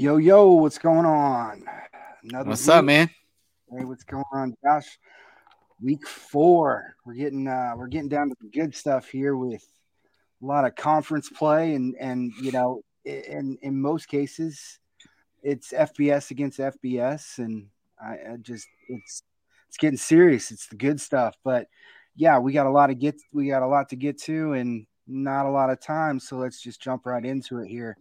Yo, yo, what's going on? Another what's week. up, man? Hey, what's going on, Josh? Week four. We're getting uh we're getting down to the good stuff here with a lot of conference play and and you know in in most cases it's FBS against FBS and I, I just it's it's getting serious. It's the good stuff. But yeah, we got a lot to get we got a lot to get to and not a lot of time. So let's just jump right into it here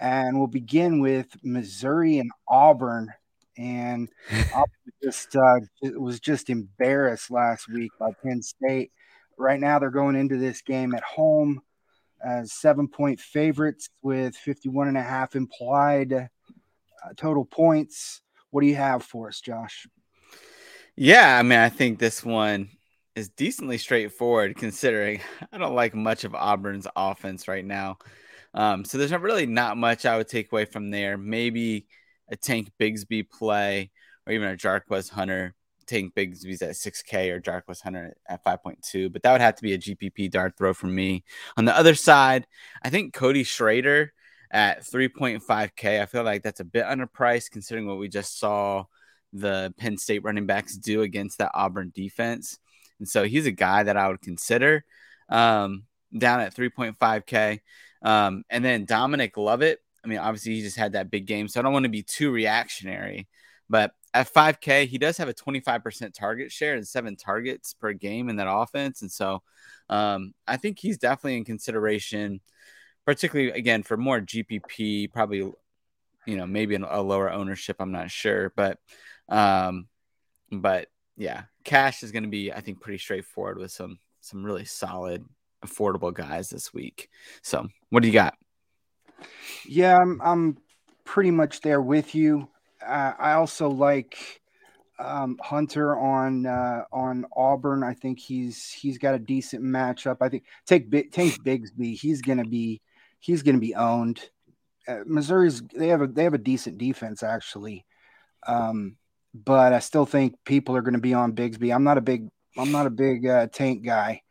and we'll begin with Missouri and Auburn. And Auburn just uh, was just embarrassed last week by Penn State. Right now, they're going into this game at home as seven point favorites with 51 and a half implied uh, total points. What do you have for us, Josh? Yeah, I mean, I think this one is decently straightforward considering I don't like much of Auburn's offense right now. Um, so there's not really not much I would take away from there. Maybe a Tank Bigsby play or even a Jarquez Hunter. Tank Bigsby's at 6K or Jarquez Hunter at 5.2, but that would have to be a GPP dart throw from me. On the other side, I think Cody Schrader at 3.5K. I feel like that's a bit underpriced considering what we just saw the Penn State running backs do against that Auburn defense. And so he's a guy that I would consider um, down at 3.5K. Um, and then Dominic Lovett. I mean, obviously he just had that big game, so I don't want to be too reactionary. But at 5K, he does have a 25% target share and seven targets per game in that offense. And so um, I think he's definitely in consideration, particularly again for more GPP, probably, you know, maybe a lower ownership. I'm not sure. But, um, but yeah, cash is going to be, I think, pretty straightforward with some, some really solid affordable guys this week. So, what do you got? Yeah, I'm I'm pretty much there with you. Uh, I also like um, Hunter on uh, on Auburn. I think he's he's got a decent matchup. I think take take Bigsby. He's gonna be he's gonna be owned. Uh, Missouri's they have a they have a decent defense actually, um, but I still think people are going to be on Bigsby. I'm not a big I'm not a big uh, tank guy.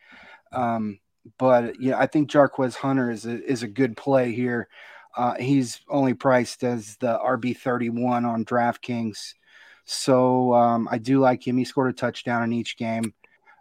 Um, but yeah, I think Jarquez Hunter is a, is a good play here. Uh, he's only priced as the RB thirty one on DraftKings, so um, I do like him. He scored a touchdown in each game,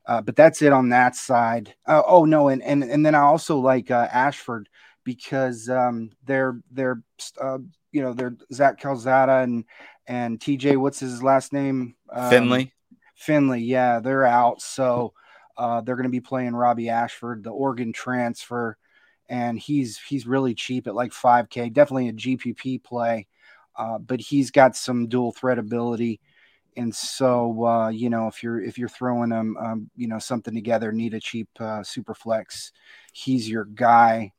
uh, but that's it on that side. Uh, oh no, and and and then I also like uh, Ashford because um, they're they're uh, you know they're Zach Calzada and and TJ. What's his last name? Um, Finley. Finley, yeah, they're out. So uh, they're going to be playing Robbie Ashford, the Oregon transfer, and he's he's really cheap at like 5K. Definitely a GPP play, uh, but he's got some dual threat ability. And so, uh, you know, if you're if you're throwing them, um, you know, something together, need a cheap uh, super flex, he's your guy.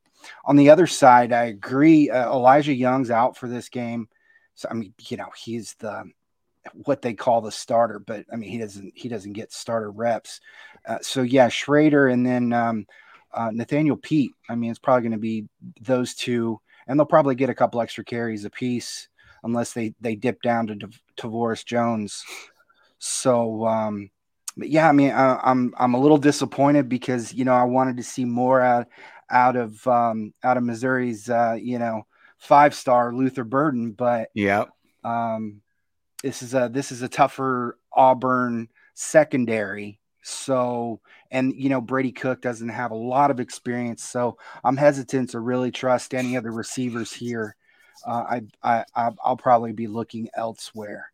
On the other side, I agree. Uh, Elijah Young's out for this game, so I mean, you know, he's the what they call the starter, but I mean, he doesn't he doesn't get starter reps. Uh, so yeah, Schrader and then um, uh, Nathaniel Peat. I mean, it's probably going to be those two, and they'll probably get a couple extra carries apiece unless they they dip down to Tavoris Jones. So, um, but yeah, I mean, I, I'm I'm a little disappointed because you know I wanted to see more out out of um, out of Missouri's uh, you know five star Luther Burden, but yeah. Um, this is a this is a tougher Auburn secondary so, and you know, Brady Cook doesn't have a lot of experience, so I'm hesitant to really trust any of the receivers here. Uh, I, I, I'll probably be looking elsewhere.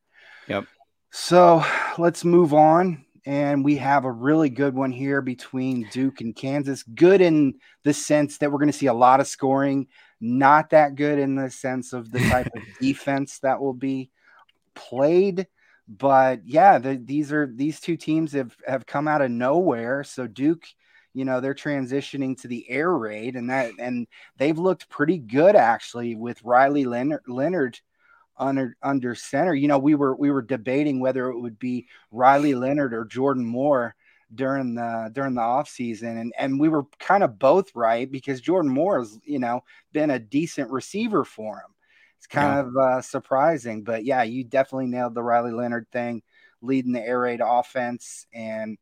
Yep. So let's move on. And we have a really good one here between Duke and Kansas. Good in the sense that we're going to see a lot of scoring, not that good in the sense of the type of defense that will be played but yeah, the, these are these two teams have have come out of nowhere. So Duke, you know, they're transitioning to the air raid, and that and they've looked pretty good actually with Riley Leonard, Leonard under under center. You know, we were we were debating whether it would be Riley Leonard or Jordan Moore during the during the off season and and we were kind of both right because Jordan Moore has you know been a decent receiver for him it's kind yeah. of uh, surprising, but yeah, you definitely nailed the Riley Leonard thing, leading the air raid offense, and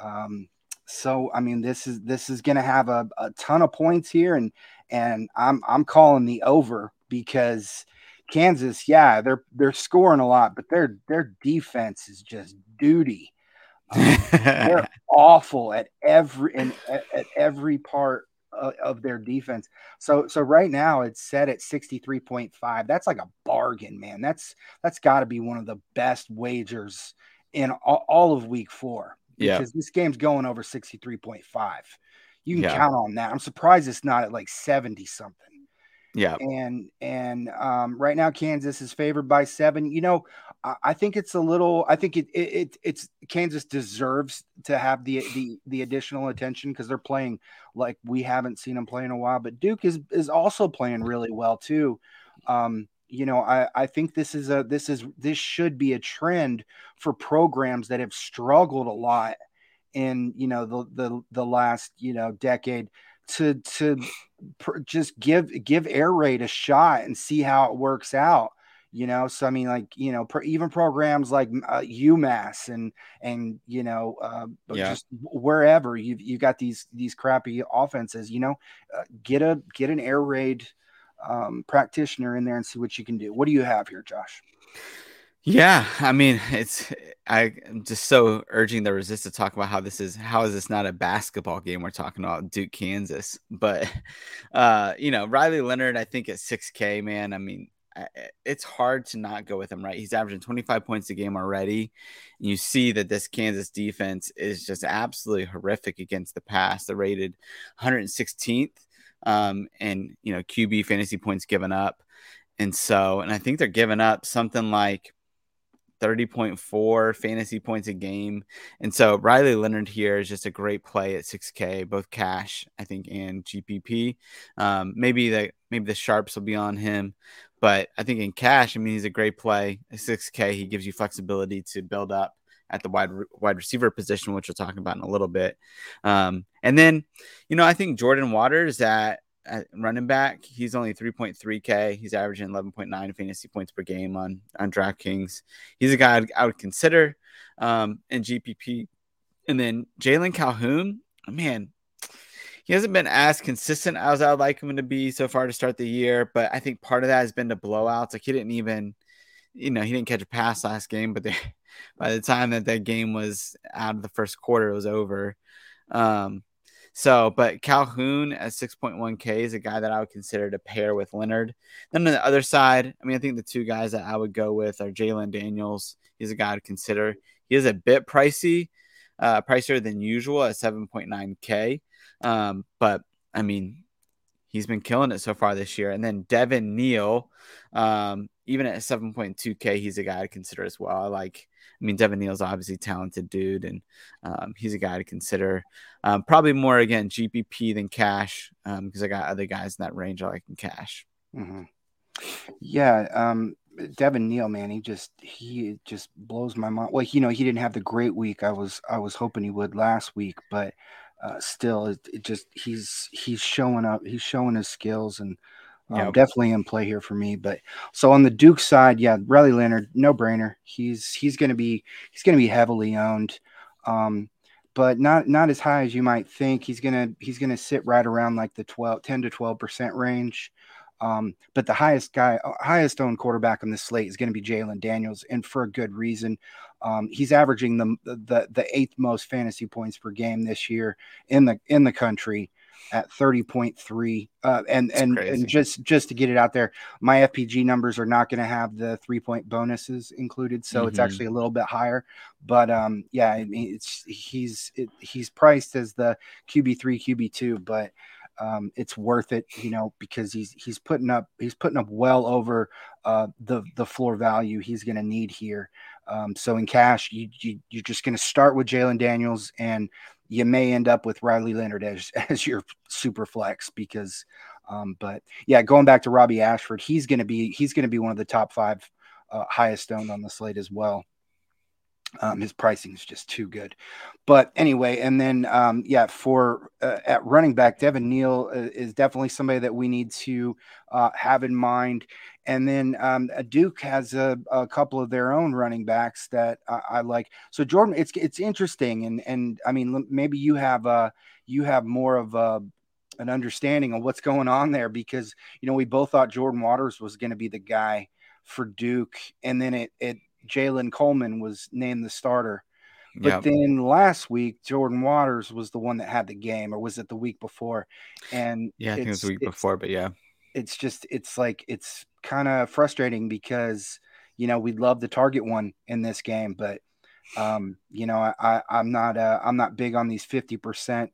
um, so I mean, this is this is going to have a, a ton of points here, and and I'm I'm calling the over because Kansas, yeah, they're they're scoring a lot, but their their defense is just duty. Um, they're awful at every and at, at every part of, of their defense. So so right now it's set at 63.5. That's like a bargain, man. That's that's got to be one of the best wagers in all, all of week 4 yeah. because this game's going over 63.5. You can yeah. count on that. I'm surprised it's not at like 70 something. Yeah. And and um, right now Kansas is favored by seven. You know, I, think it's a little. I think it, it, it it's Kansas deserves to have the the the additional attention because they're playing like we haven't seen them play in a while. But Duke is is also playing really well too. Um, you know, I, I think this is a this is this should be a trend for programs that have struggled a lot in you know the the the last you know decade to to pr- just give give air raid a shot and see how it works out you know so i mean like you know even programs like uh, umass and and you know uh, yeah. just wherever you've, you've got these these crappy offenses you know uh, get a get an air raid um, practitioner in there and see what you can do what do you have here josh yeah, I mean, it's I, am just so urging the resist to talk about how this is how is this not a basketball game? We're talking about Duke, Kansas, but uh, you know, Riley Leonard, I think at 6K, man. I mean, it's hard to not go with him, right? He's averaging 25 points a game already. You see that this Kansas defense is just absolutely horrific against the pass. They're rated 116th, um, and you know, QB fantasy points given up. And so, and I think they're giving up something like 30.4 fantasy points a game. And so Riley Leonard here is just a great play at 6K, both cash, I think, and GPP. Um, maybe the maybe the sharps will be on him, but I think in cash, I mean, he's a great play. At 6K, he gives you flexibility to build up at the wide wide receiver position, which we'll talk about in a little bit. Um, and then, you know, I think Jordan Waters at at running back. He's only 3.3K. He's averaging 11.9 fantasy points per game on, on DraftKings. He's a guy I'd, I would consider um, in GPP. And then Jalon Calhoun, man, he hasn't been as consistent as I would like him to be so far to start the year. But I think part of that has been the blowouts. Like he didn't even, you know, he didn't catch a pass last game, but they, by the time that that game was out of the first quarter, it was over. Um, so, but Calhoun at 6.1K is a guy that I would consider to pair with Leonard. Then on the other side, I mean, I think the two guys that I would go with are Jalon Daniels. He's a guy to consider. He is a bit pricey, uh, pricier than usual at 7.9K. Um, but I mean, he's been killing it so far this year. And then Devin Neal, um, even at 7.2K, he's a guy to consider as well. I like I mean, Devin Neal's obviously talented dude, and um, he's a guy to consider. Um, probably more again GPP than cash because um, I got other guys in that range I like in cash. Mm-hmm. Yeah, um, Devin Neal, man, he just he just blows my mind. Well, you know, he didn't have the great week I was I was hoping he would last week, but uh, still, it, it just he's he's showing up. He's showing his skills and um, definitely in play here for me. But so on the Duke side, yeah, Riley Leonard, no brainer. He's he's going to be he's going to be heavily owned, um, but not not as high as you might think. He's gonna he's gonna sit right around like the 12, 10 to twelve percent range. Um, but the highest guy, uh, highest owned quarterback on this slate is going to be Jalon Daniels, and for a good reason. Um, he's averaging the, the the eighth most fantasy points per game this year in the in the country at 30.3 uh, and and and just just to get it out there my fpg numbers are not going to have the three point bonuses included so mm-hmm. it's actually a little bit higher but um yeah I mean, it's he's it, he's priced as the qb3 qb2 but um, it's worth it, you know, because he's he's putting up he's putting up well over uh, the the floor value he's going to need here. Um, so in cash, you, you you're just going to start with Jalon Daniels and you may end up with Riley Leonard as, as your super flex because, um, but yeah, going back to Robbie Ashford, he's going to be, he's going to be one of the top five uh, highest owned on the slate as well. Um, his pricing is just too good. But anyway, and then um, yeah, for uh, at running back, Devin Neal uh, is definitely somebody that we need to uh, have in mind. And then um, Duke has a, a, couple of their own running backs that I, I, like. So Jordan, it's it's interesting, and and I mean maybe you have uh you have more of a an understanding of what's going on there because you know we both thought Jordan Waters was going to be the guy for Duke, and then it it Jaylen Coleman was named the starter. But yep. then last week, Jordan Waters was the one that had the game, or was it the week before? And yeah, I think it was the week before, but yeah, it's just it's like it's kind of frustrating because you know we'd love the target one in this game, but um, you know I, I am not uh, I'm not big on these fifty percent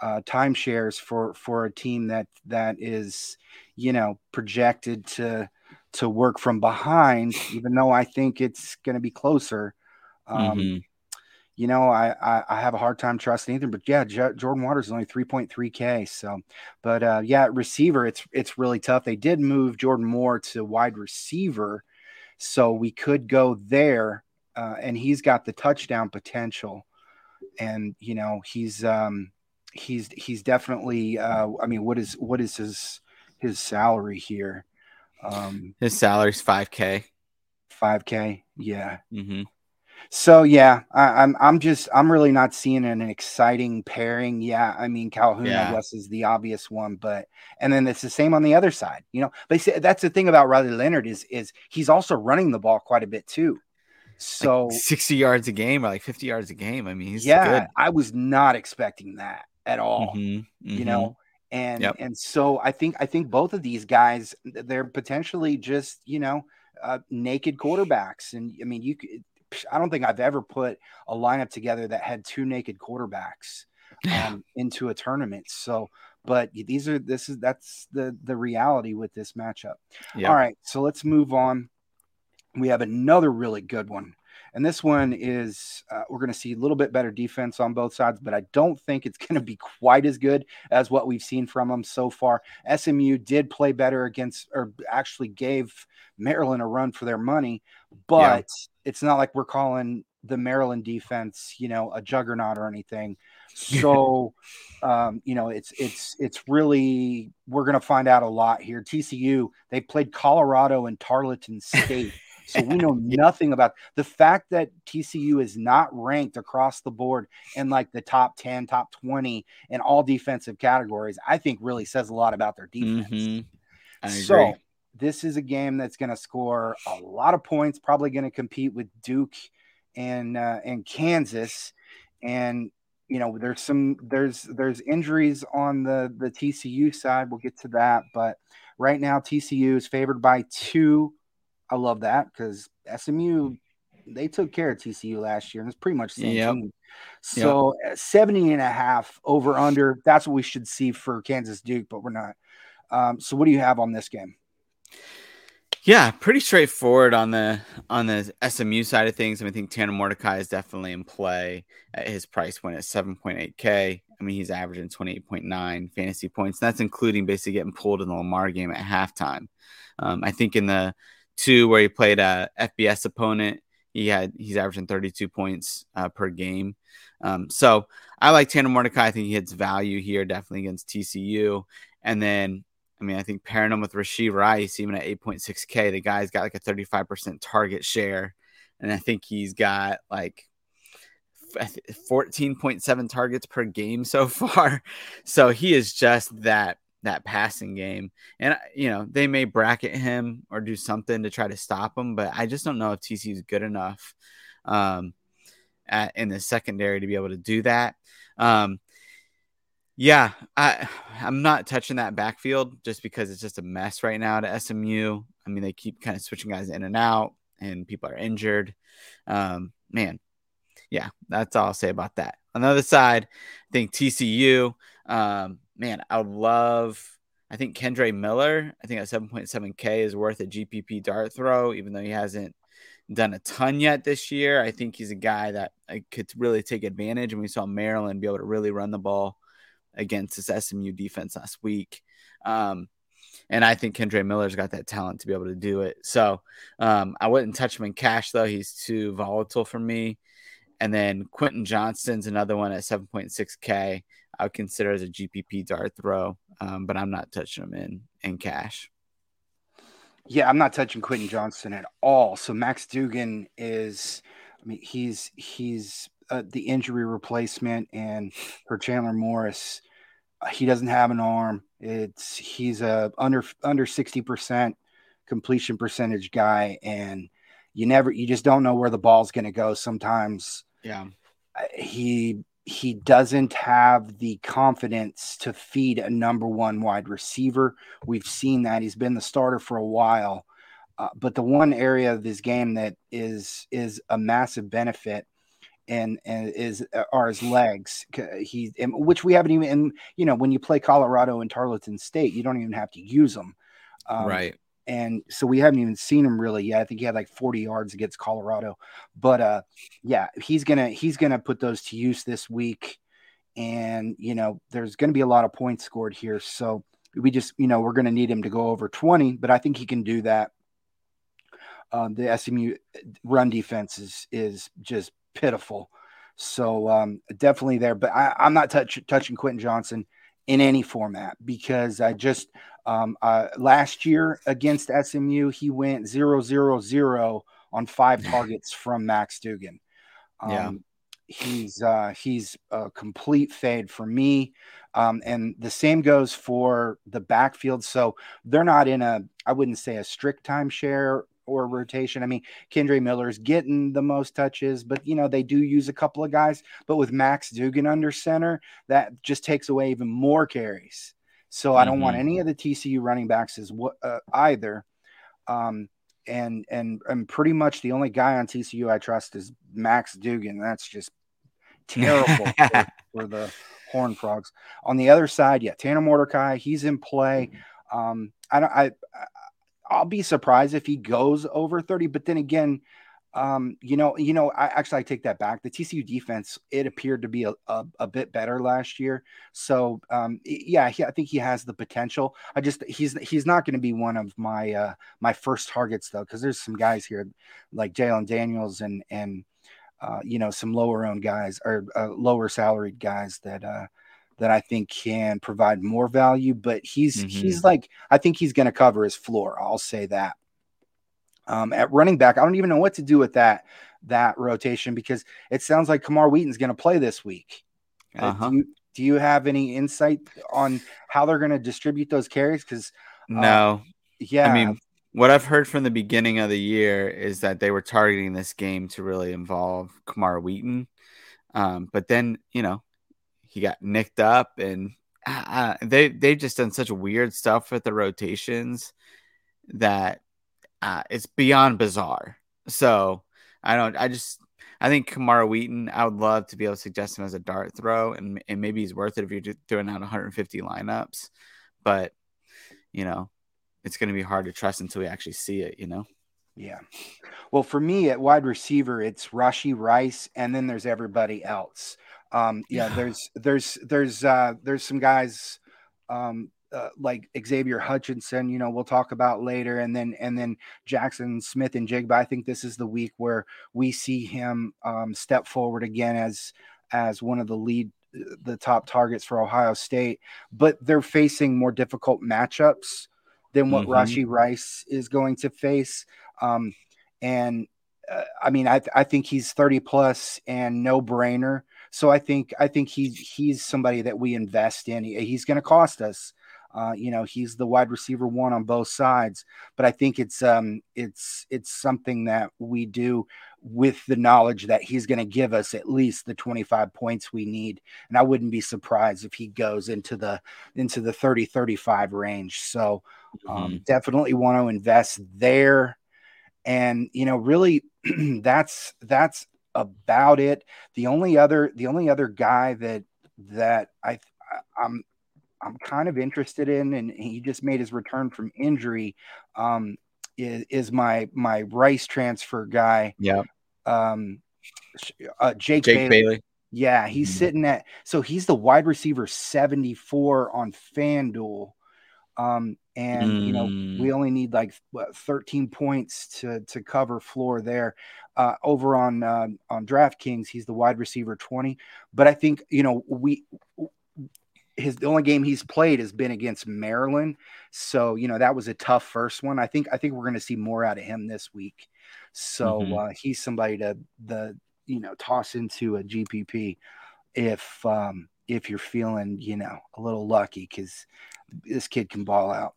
uh, timeshares for for a team that that is you know projected to to work from behind, even though I think it's going to be closer. Um, mm-hmm. You know, I, I, I have a hard time trusting either, but yeah, J- Jordan Waters is only 3.3k. So, but uh, yeah, receiver, it's it's really tough. They did move Jordan Moore to wide receiver, so we could go there, uh, and he's got the touchdown potential, and you know he's um he's he's definitely uh, I mean, what is what is his his salary here? Um, His salary's five k. Five k, yeah. Mm-hmm. So yeah, I, am I'm, I'm just I'm really not seeing an exciting pairing. Yeah, I mean Calhoun, yeah. I guess, is the obvious one, but and then it's the same on the other side. You know, but that's the thing about Riley Leonard is is he's also running the ball quite a bit too. So like 60 yards a game or like 50 yards a game. I mean, yeah, good. I was not expecting that at all. Mm-hmm, mm-hmm. You know, and yep. and so I think I think both of these guys they're potentially just you know uh, naked quarterbacks, and I mean you I don't think I've ever put a lineup together that had two naked quarterbacks um, into a tournament. So, but these are this is that's the the reality with this matchup. Yep. All right, so let's move on. We have another really good one. And this one is, uh, we're going to see a little bit better defense on both sides, but I don't think it's going to be quite as good as what we've seen from them so far. SMU did play better against, or actually gave Maryland a run for their money, but yeah. it's not like we're calling the Maryland defense, you know, a juggernaut or anything. So, um, you know, it's it's it's really we're going to find out a lot here. TCU they played Colorado and Tarleton State. So we know nothing about the fact that TCU is not ranked across the board in like the top 10, top 20 in all defensive categories, I think really says a lot about their defense. Mm-hmm. So this is a game that's going to score a lot of points, probably going to compete with Duke and uh, and Kansas. And you know, there's some there's there's injuries on the the TCU side. We'll get to that, but right now TCU is favored by two I love that because SMU they took care of TCU last year and it's pretty much the same yep. team. So yep. 70 and a half over under, that's what we should see for Kansas Duke, but we're not. Um, so what do you have on this game? Yeah, pretty straightforward on the on the SMU side of things. I, mean, I think Tanner Mordecai is definitely in play at his price point at 7.8K. I mean, he's averaging 28.9 fantasy points. That's including basically getting pulled in the Lamar game at halftime. Um, I think in the two where he played a FBS opponent. He had he's averaging 32 points uh, per game. Um, so I like Tanner Mordecai. I think he hits value here definitely against TCU. And then I mean I think pairing him with Rashee Rice even at 8.6K, the guy's got like a 35% target share, and I think he's got like 14.7 targets per game so far. So he is just that that passing game. And you know, they may bracket him or do something to try to stop him, but I just don't know if TC is good enough um, at, in the secondary to be able to do that. Um, yeah, I I'm not touching that backfield just because it's just a mess right now to SMU. I mean, they keep kind of switching guys in and out, and people are injured. Um, man, yeah, that's all I'll say about that. On the other side, I think TCU. Um, man, I love. I think Kendre Miller, I think at 7.7K is worth a GPP dart throw, even though he hasn't done a ton yet this year. I think he's a guy that could really take advantage. And we saw Maryland be able to really run the ball against this SMU defense last week. Um, and I think Kendre Miller's got that talent to be able to do it. So um, I wouldn't touch him in cash, though. He's too volatile for me. And then Quentin Johnston's another one at 7.6K. I would consider as a GPP dart throw, um, but I'm not touching him in in cash. Yeah, I'm not touching Quentin Johnston at all. So Max Duggan is, I mean, he's he's uh, the injury replacement, and for Chandler Morris, he doesn't have an arm. It's he's a under under sixty percent completion percentage guy, and you never you just don't know where the ball's going to go. Sometimes, yeah, he he doesn't have the confidence to feed a number one wide receiver. We've seen that he's been the starter for a while, uh, but the one area of this game that is is a massive benefit and, and is uh, are his legs. He which we haven't even. And, you know, when you play Colorado and Tarleton State, you don't even have to use them. Um, right. And so we haven't even seen him really yet. I think he had like 40 yards against Colorado, but uh, yeah, he's gonna he's gonna put those to use this week, and you know, there's gonna be a lot of points scored here. So we just you know we're gonna need him to go over 20, but I think he can do that. Um, the SMU run defense is is just pitiful. So um, definitely there, but I, am not touch, touching Quentin Johnston in any format because I just um, uh, last year against SMU he went zero zero zero on five targets from Max Duggan. Um, yeah. He's uh, he's a complete fade for me, um, and the same goes for the backfield. So they're not in a I wouldn't say a strict timeshare or rotation. I mean, Kendre Miller's getting the most touches, but you know, they do use a couple of guys. But with Max Duggan under center, that just takes away even more carries. So mm-hmm. I don't want mm-hmm. any of the TCU running backs as uh, either. Um, and and and pretty much the only guy on TCU I trust is Max Duggan. That's just terrible for, for, the Horn Frogs. On the other side, yeah, Tanner Mordecai, he's in play. Um, I don't. I I'll be surprised if he goes over 30. But then again, um, you know, you know, I actually I take that back. The TCU defense it appeared to be a, a, a bit better last year. So um, yeah, he, I think he has the potential. I just he's he's not going to be one of my uh, my first targets though, because there's some guys here like Jalon Daniels and and uh, you know some lower owned guys or uh, lower salaried guys that uh, that I think can provide more value. But he's mm-hmm. he's like I think he's going to cover his floor. I'll say that. Um, at running back, I don't even know what to do with that that rotation because it sounds like Camar Wheaton's going to play this week. Uh, uh-huh. do, you, do you have any insight on how they're going to distribute those carries? Because uh, no, yeah, I mean, what I've heard from the beginning of the year is that they were targeting this game to really involve Camar Wheaton. Um, but then, you know, he got nicked up, and uh, they they've just done such weird stuff with the rotations that uh, it's beyond bizarre. So I don't. I just I think Kamara Wheaton. I would love to be able to suggest him as a dart throw, and and maybe he's worth it if you're throwing out 150 lineups. But you know, it's going to be hard to trust until we actually see it. You know. Yeah. Well, for me at wide receiver, it's Rashee Rice, and then there's everybody else. Um, yeah, there's there's there's uh, there's some guys um, uh, like Xavier Hutchinson, you know, we'll talk about later, and then and then Jaxon Smith-Njigba. I think this is the week where we see him um, step forward again as as one of the lead the top targets for Ohio State, but they're facing more difficult matchups than what mm-hmm. Rashee Rice is going to face. Um, and uh, I mean, I, I think he's 30 plus and no brainer. So I think I think he's he's somebody that we invest in. He, he's going to cost us. Uh, you know, he's the wide receiver one on both sides, but I think it's um it's it's something that we do with the knowledge that he's going to give us at least the 25 points we need and I wouldn't be surprised if he goes into the into the 30 35 range. So um, mm-hmm. definitely want to invest there and you know really that's that's about it. The only other the only other guy that that I I'm I'm kind of interested in, and he just made his return from injury. Um, is, is my my Rice transfer guy? Yeah. Um, uh, Jake, Jake Bailey. Bailey. Yeah, he's mm-hmm. sitting at so he's the wide receiver 74 on FanDuel. Um, and mm. you know we mm. only need like what, 13 points to to cover floor there uh, over on uh, on DraftKings he's the wide receiver 20 but I think you know we his the only game he's played has been against Maryland so you know that was a tough first one I think I think we're going to see more out of him this week so mm-hmm. uh, he's somebody to the you know toss into a GPP if um if you're feeling, you know, a little lucky because this kid can ball out.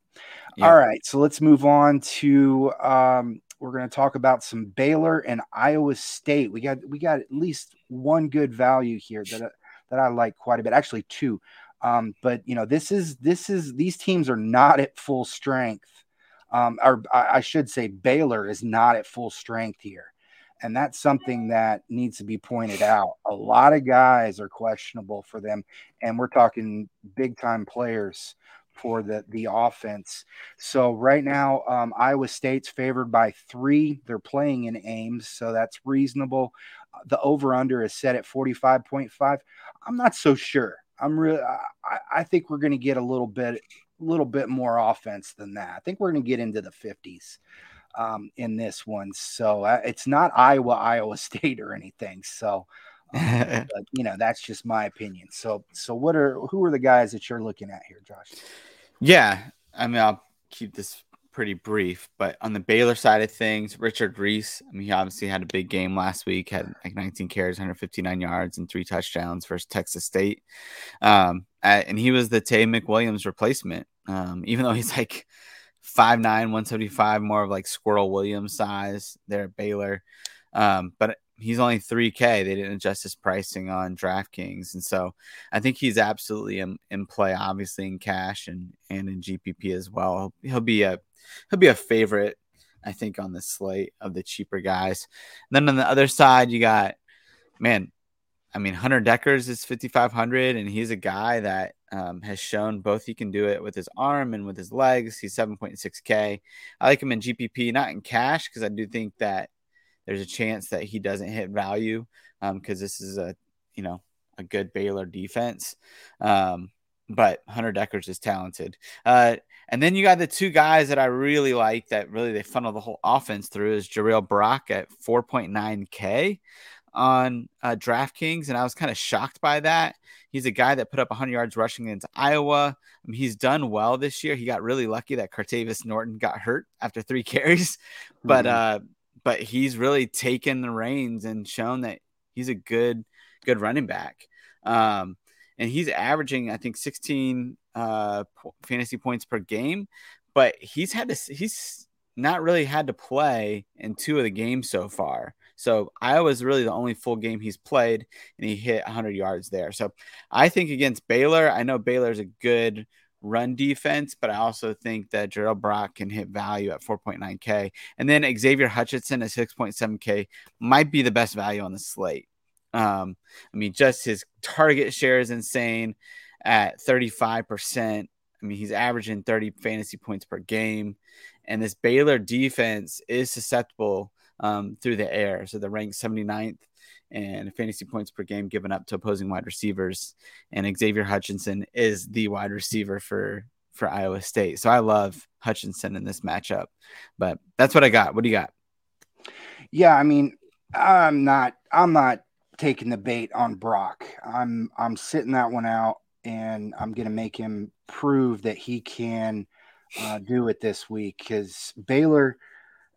Yeah. All right, so let's move on to um, we're going to talk about some Baylor and Iowa State. We got we got at least one good value here that that I like quite a bit. Actually, two. Um, but you know, this is this is these teams are not at full strength. Um, or I, should say, Baylor is not at full strength here. And that's something that needs to be pointed out. A lot of guys are questionable for them. And we're talking big time players for the the offense. So right now, um, Iowa State's favored by three. They're playing in Ames, so that's reasonable. The over under is set at forty five point five. I'm not so sure. I'm really. I, I think we're going to get a little bit, a little bit more offense than that. I think we're going to get into the fifties. Um, in this one, so uh, it's not Iowa, Iowa State or anything. So, um, but, you know, that's just my opinion. So, so what are who are the guys that you're looking at here, Josh? Yeah, I mean, I'll keep this pretty brief, but on the Baylor side of things, Richard Reese, I mean, he obviously had a big game last week, had like 19 carries, 159 yards, and three touchdowns versus Texas State. Um, and he was the Taye McWilliams replacement, um, even though he's like 5'9, 175, more of like Squirrel Williams size there at Baylor. Um, but he's only 3K. They didn't adjust his pricing on DraftKings. And so I think he's absolutely in, in play, obviously in cash and, and in GPP as well. He'll, he'll be a he'll be a favorite, I think, on the slate of the cheaper guys. And then on the other side, you got man, I mean, Hunter Dekkers is 5,500, and he's a guy that um, has shown both he can do it with his arm and with his legs. He's 7.6K. I like him in GPP, not in cash, because I do think that there's a chance that he doesn't hit value because um, this is a you know a good Baylor defense. Um, but Hunter Dekkers is talented. Uh, and then you got the two guys that I really like that really they funnel the whole offense through is Jirehl Brock at 4.9K on uh, DraftKings, and I was kind of shocked by that. He's a guy that put up 100 yards rushing against Iowa. I mean, he's done well this year. He got really lucky that Cartevious Norton got hurt after three carries, but mm-hmm. uh, but he's really taken the reins and shown that he's a good good running back. Um, and he's averaging I think 16 uh, fantasy points per game, but he's had to he's not really had to play in two of the games so far. So Iowa's really the only full game he's played, and he hit 100 yards there. So I think against Baylor, I know Baylor's a good run defense, but I also think that Jirehl Brock can hit value at 4.9K. And then Xavier Hutchinson at 6.7K might be the best value on the slate. Um, I mean, just his target share is insane at 35%. I mean, he's averaging 30 fantasy points per game. And this Baylor defense is susceptible um, through the air. So they're ranked 79th and fantasy points per game given up to opposing wide receivers. And Xavier Hutchinson is the wide receiver for for Iowa State. So I love Hutchinson in this matchup. But that's what I got. What do you got? Yeah, I mean, I'm not I'm not taking the bait on Brock. I'm I'm sitting that one out and I'm going to make him prove that he can uh, do it this week cuz Baylor –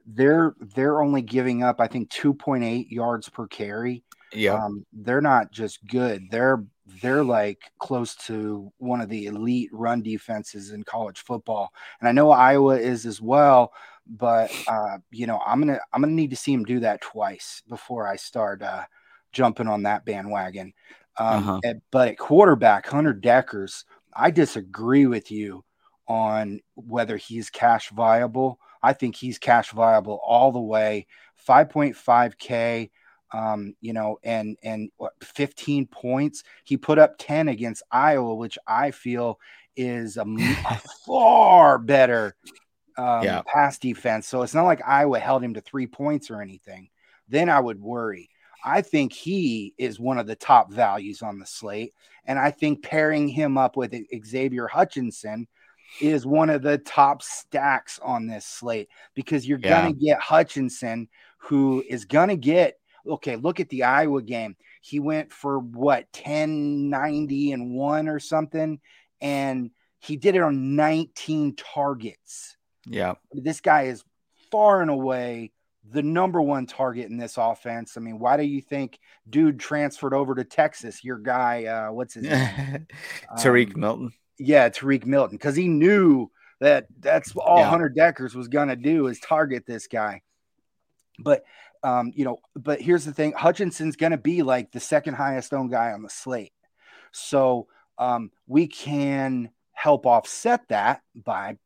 they're they're only giving up, I think, 2.8 yards per carry. Yeah, um, they're not just good; they're they're like close to one of the elite run defenses in college football. And I know Iowa is as well, but uh, you know, I'm gonna I'm gonna need to see him do that twice before I start uh, jumping on that bandwagon. Um, uh-huh. at, but at quarterback, Hunter Dekkers, I disagree with you on whether he's cash viable. I think he's cash viable all the way. 5.5K, um, you know, and and what, 15 points. He put up 10 against Iowa, which I feel is a, a far better um, yeah. pass defense. So it's not like Iowa held him to three points or anything. Then I would worry. I think he is one of the top values on the slate. And I think pairing him up with Xavier Hutchinson is one of the top stacks on this slate because you're yeah. going to get Hutchinson, who is going to get okay. Look at the Iowa game. He went for what 1090 and one or something, and he did it on 19 targets. Yeah, this guy is far and away the number one target in this offense. I mean, why do you think dude transferred over to Texas? Your guy, uh, what's his name? Tariq um, Milton. Yeah, Tariq Milton, because he knew that that's all yeah. Hunter Dekkers was gonna do is target this guy. But um, you know, but here's the thing: Hutchinson's gonna be like the second highest owned guy on the slate, so um, we can help offset that by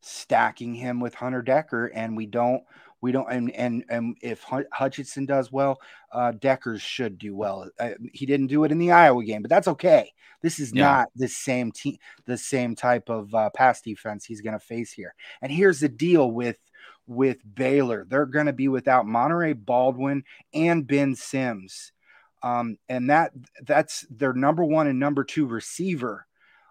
stacking him with Hunter Decker, and we don't we don't and and and if Hutchinson does well, uh, Dekkers should do well. Uh, he didn't do it in the Iowa game, but that's okay. This is yeah. not the same team, the same type of uh, pass defense he's going to face here. And here's the deal with with Baylor: they're going to be without Monaray Baldwin and Ben Sims, um, and that that's their number one and number two receiver.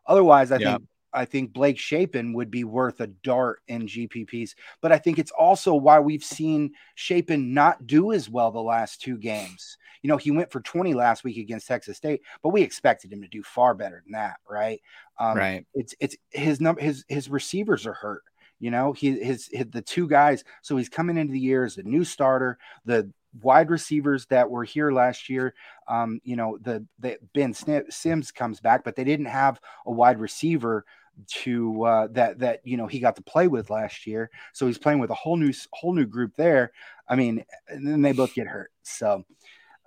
Otherwise, I yeah. think I think Blake Shapen would be worth a dart in GPPs. But I think it's also why we've seen Shapen not do as well the last two games. You know, he went for 20 last week against Texas State, but we expected him to do far better than that, right? Um, right. It's it's his number his his receivers are hurt. You know, he his, his the two guys. So he's coming into the year as a new starter. The wide receivers that were here last year. Um, you know, the, the Ben Sims comes back, but they didn't have a wide receiver to uh, that that you know he got to play with last year. So he's playing with a whole new whole new group there. I mean, and then they both get hurt. So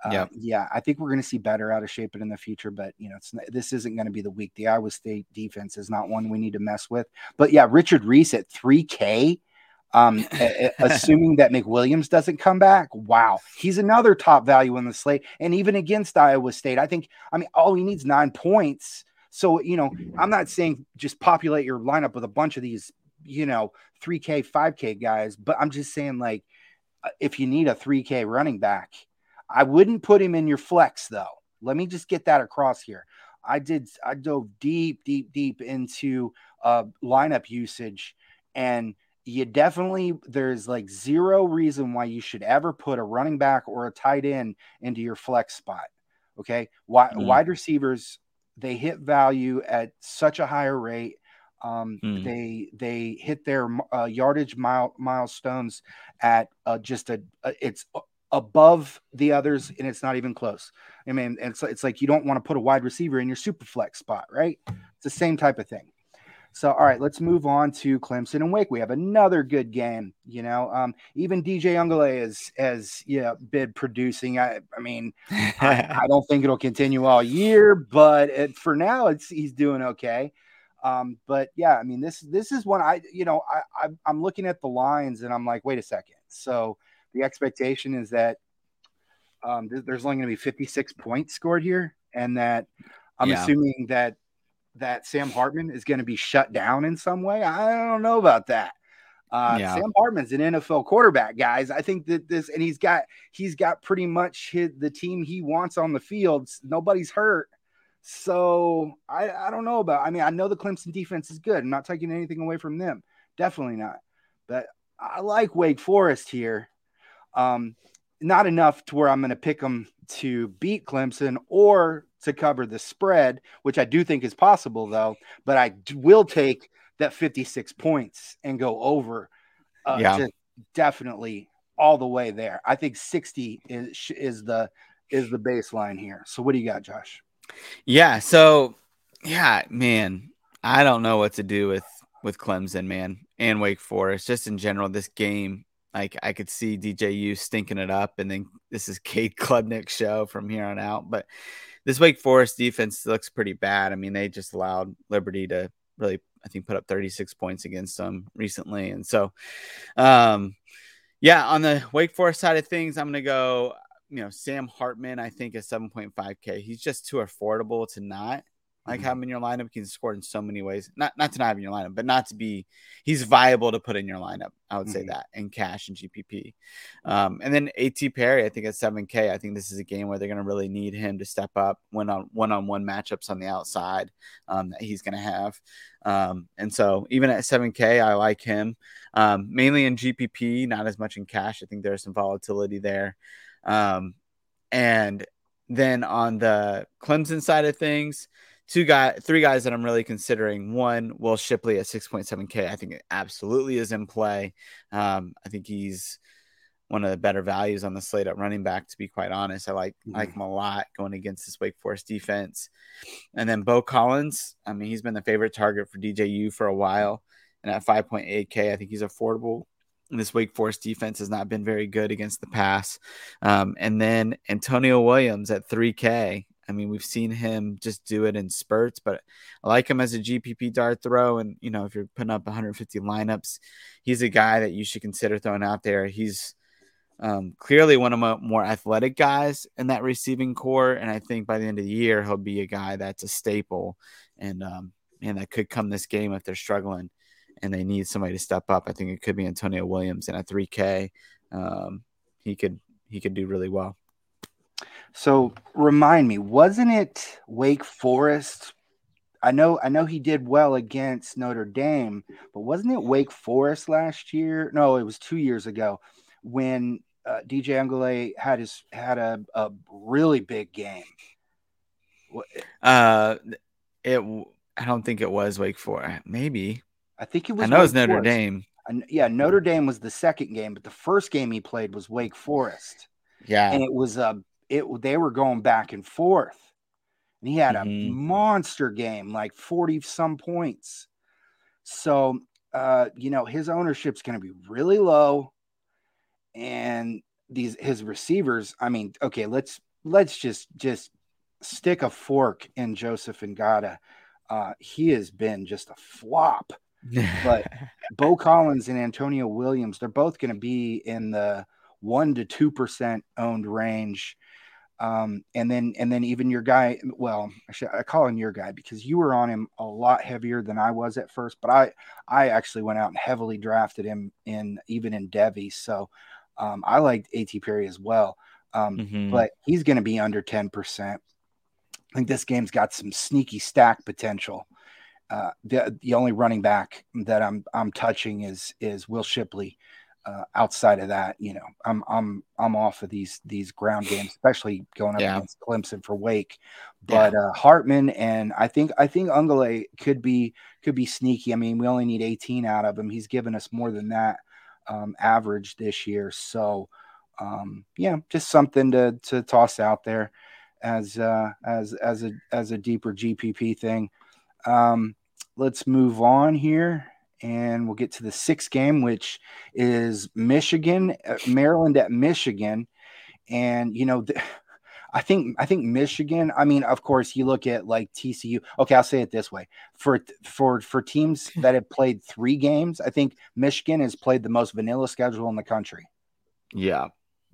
uh, yeah, yeah, I think we're going to see better out of Shapen in the future. But you know, it's this isn't going to be the week. The Iowa State defense is not one we need to mess with. But yeah, Richard Reese at three K. Um, assuming that McWilliams doesn't come back, wow, he's another top value in the slate. And even against Iowa State, I think, I mean, all he needs nine points so, you know, I'm not saying just populate your lineup with a bunch of these, you know, 3K, 5K guys, but I'm just saying, like, uh, if you need a 3K running back, I wouldn't put him in your flex, though. Let me just get that across here. I did, I dove deep, deep, deep into uh, lineup usage, and you definitely, there's like zero reason why you should ever put a running back or a tight end into your flex spot. Okay. Wide, mm. wide receivers they hit value at such a higher rate. Um, mm. They they hit their uh, yardage mile, milestones at uh, just a, a, it's above the others and it's not even close. I mean, it's it's like you don't want to put a wide receiver in your super flex spot, right? It's the same type of thing. So, all right, let's move on to Clemson and Wake. We have another good game. You know, um, even DJ Uiagalelei is has yeah been producing. I, I mean, I, I, don't think it'll continue all year, but it, for now, it's he's doing okay. Um, but yeah, I mean, this this is one I you know I, I I'm looking at the lines and I'm like, wait a second. So the expectation is that um, there's only going to be 56 points scored here, and that I'm yeah. assuming that that Sam Hartman is going to be shut down in some way. I don't know about that. Uh, yeah. Sam Hartman's an NFL quarterback, guys. I think that this, and he's got he's got pretty much his, the team he wants on the field. Nobody's hurt, so I I don't know about. I mean, I know the Clemson defense is good. I'm not taking anything away from them, definitely not. But I like Wake Forest here. Um, not enough to where I'm going to pick them to beat Clemson or to cover the spread, which I do think is possible though. But I will take that 56 points and go over. Uh, yeah, definitely all the way there. I think 60 is is the is the baseline here. So what do you got, Josh? Yeah. So yeah, man, I don't know what to do with with Clemson, man, and Wake Forest. Just in general, this game like I could see DJU stinking it up, and then this is Cade Klubnik's show from here on out. But this Wake Forest defense looks pretty bad. I mean, they just allowed Liberty to really, I think, put up 36 points against them recently, and so, um, yeah, on the Wake Forest side of things, I'm gonna go. You know, Sam Hartman, I think is 7.5k. He's just too affordable to not like mm-hmm. have him in your lineup. He can score in so many ways. Not not to not have in your lineup, but not to be he's viable to put in your lineup. I would mm-hmm. say that in cash and GPP. Um, and then AT Perry, I think at 7K, I think this is a game where they're going to really need him to step up when on one on one matchups on the outside um, that he's going to have. Um, and so even at 7K, I like him um, mainly in GPP, not as much in cash. I think there's some volatility there. Um, and then on the Clemson side of things, two guy, three guys that I'm really considering. One, Will Shipley at 6.7K. I think it absolutely is in play. Um, I think he's one of the better values on the slate at running back. To be quite honest, I like mm-hmm. like him a lot going against this Wake Forest defense. And then Beaux Collins, I mean, he's been the favorite target for DJU for a while, and at 5.8K, I think he's affordable. And this Wake Forest defense has not been very good against the pass. Um, and then Antonio Williams at 3K. I mean, we've seen him just do it in spurts, but I like him as a GPP dart throw. And, you know, if you're putting up 150 lineups, he's a guy that you should consider throwing out there. He's um, clearly one of my more athletic guys in that receiving core. And I think by the end of the year, he'll be a guy that's a staple. And, um, and that could come this game if they're struggling and they need somebody to step up. I think it could be Antonio Williams. And at 3K, um, he could he could do really well. So remind me, wasn't it Wake Forest? I know, I know he did well against Notre Dame, but wasn't it Wake Forest last year? No, it was two years ago when uh, DJ Uiagalelei had his had a, a really big game. Uh, it. I don't think it was Wake Forest. Maybe. I think it was. I know Wake it was Notre Forest. Dame. yeah, Notre Dame was the second game, but the first game he played was Wake Forest. Yeah, and it was a it they were going back and forth. And he had mm-hmm. a monster game, like 40 some points. So, uh, you know, his ownership's going to be really low. And these his receivers, I mean, okay, let's let's just just stick a fork in Joseph Ngata. Uh, he has been just a flop. but Beaux Collins and Antonio Williams, they're both going to be in the one to two percent owned range. Um, and then and then even your guy, well, I, should, I call him your guy because you were on him a lot heavier than I was at first, but I I actually went out and heavily drafted him in even in devy. So um, I liked AT Perry as well. Um, mm-hmm. but he's going to be under 10%. I think this game's got some sneaky stack potential. Uh, the the only running back that I'm I'm touching is is Will Shipley uh, outside of that, you know, I'm I'm I'm off of these these ground games, especially going up yeah. against Clemson for Wake. But yeah. uh, Hartman and I think I think Uiagalelei could be could be sneaky. I mean, we only need 18 out of him. He's given us more than that um, average this year. So um, yeah, just something to to toss out there as uh, as as a as a deeper GPP thing. Um, let's move on here and we'll get to the sixth game, which is Michigan, uh, Maryland at Michigan, and you know. I think I think Michigan. I mean, of course, you look at like TCU. Okay, I'll say it this way: for for for teams that have played three games, I think Michigan has played the most vanilla schedule in the country. Yeah,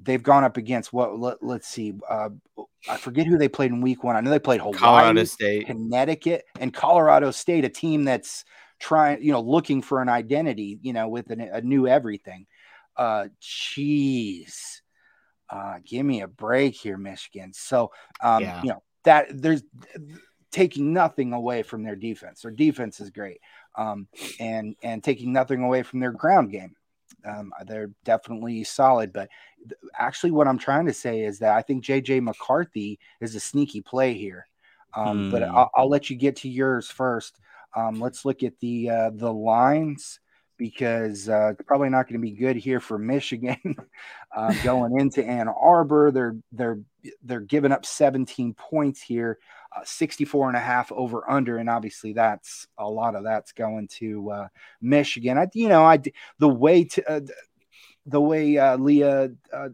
they've gone up against what? Let, us see. Uh, I forget who they played in Week One. I know they played Hawaii, Colorado State, Connecticut, and Colorado State, a team that's trying, you know, looking for an identity, you know, with an, a new everything. Uh, jeez, uh, give me a break here, Michigan. So, um, yeah. you know, that there's taking nothing away from their defense. Their defense is great, um, and and taking nothing away from their ground game. Um, they're definitely solid, but th- actually, what I'm trying to say is that I think JJ McCarthy is a sneaky play here. Um, But hmm. I'll, I'll, let you get to yours first. Um, let's look at the uh, the lines because uh, it's probably not going to be good here for Michigan uh, going into Ann Arbor. They're they're they're giving up 17 points here, uh, 64 and a half over under, and obviously that's a lot of that's going to uh, Michigan. I you know I the way to uh, the way uh, Leah uh,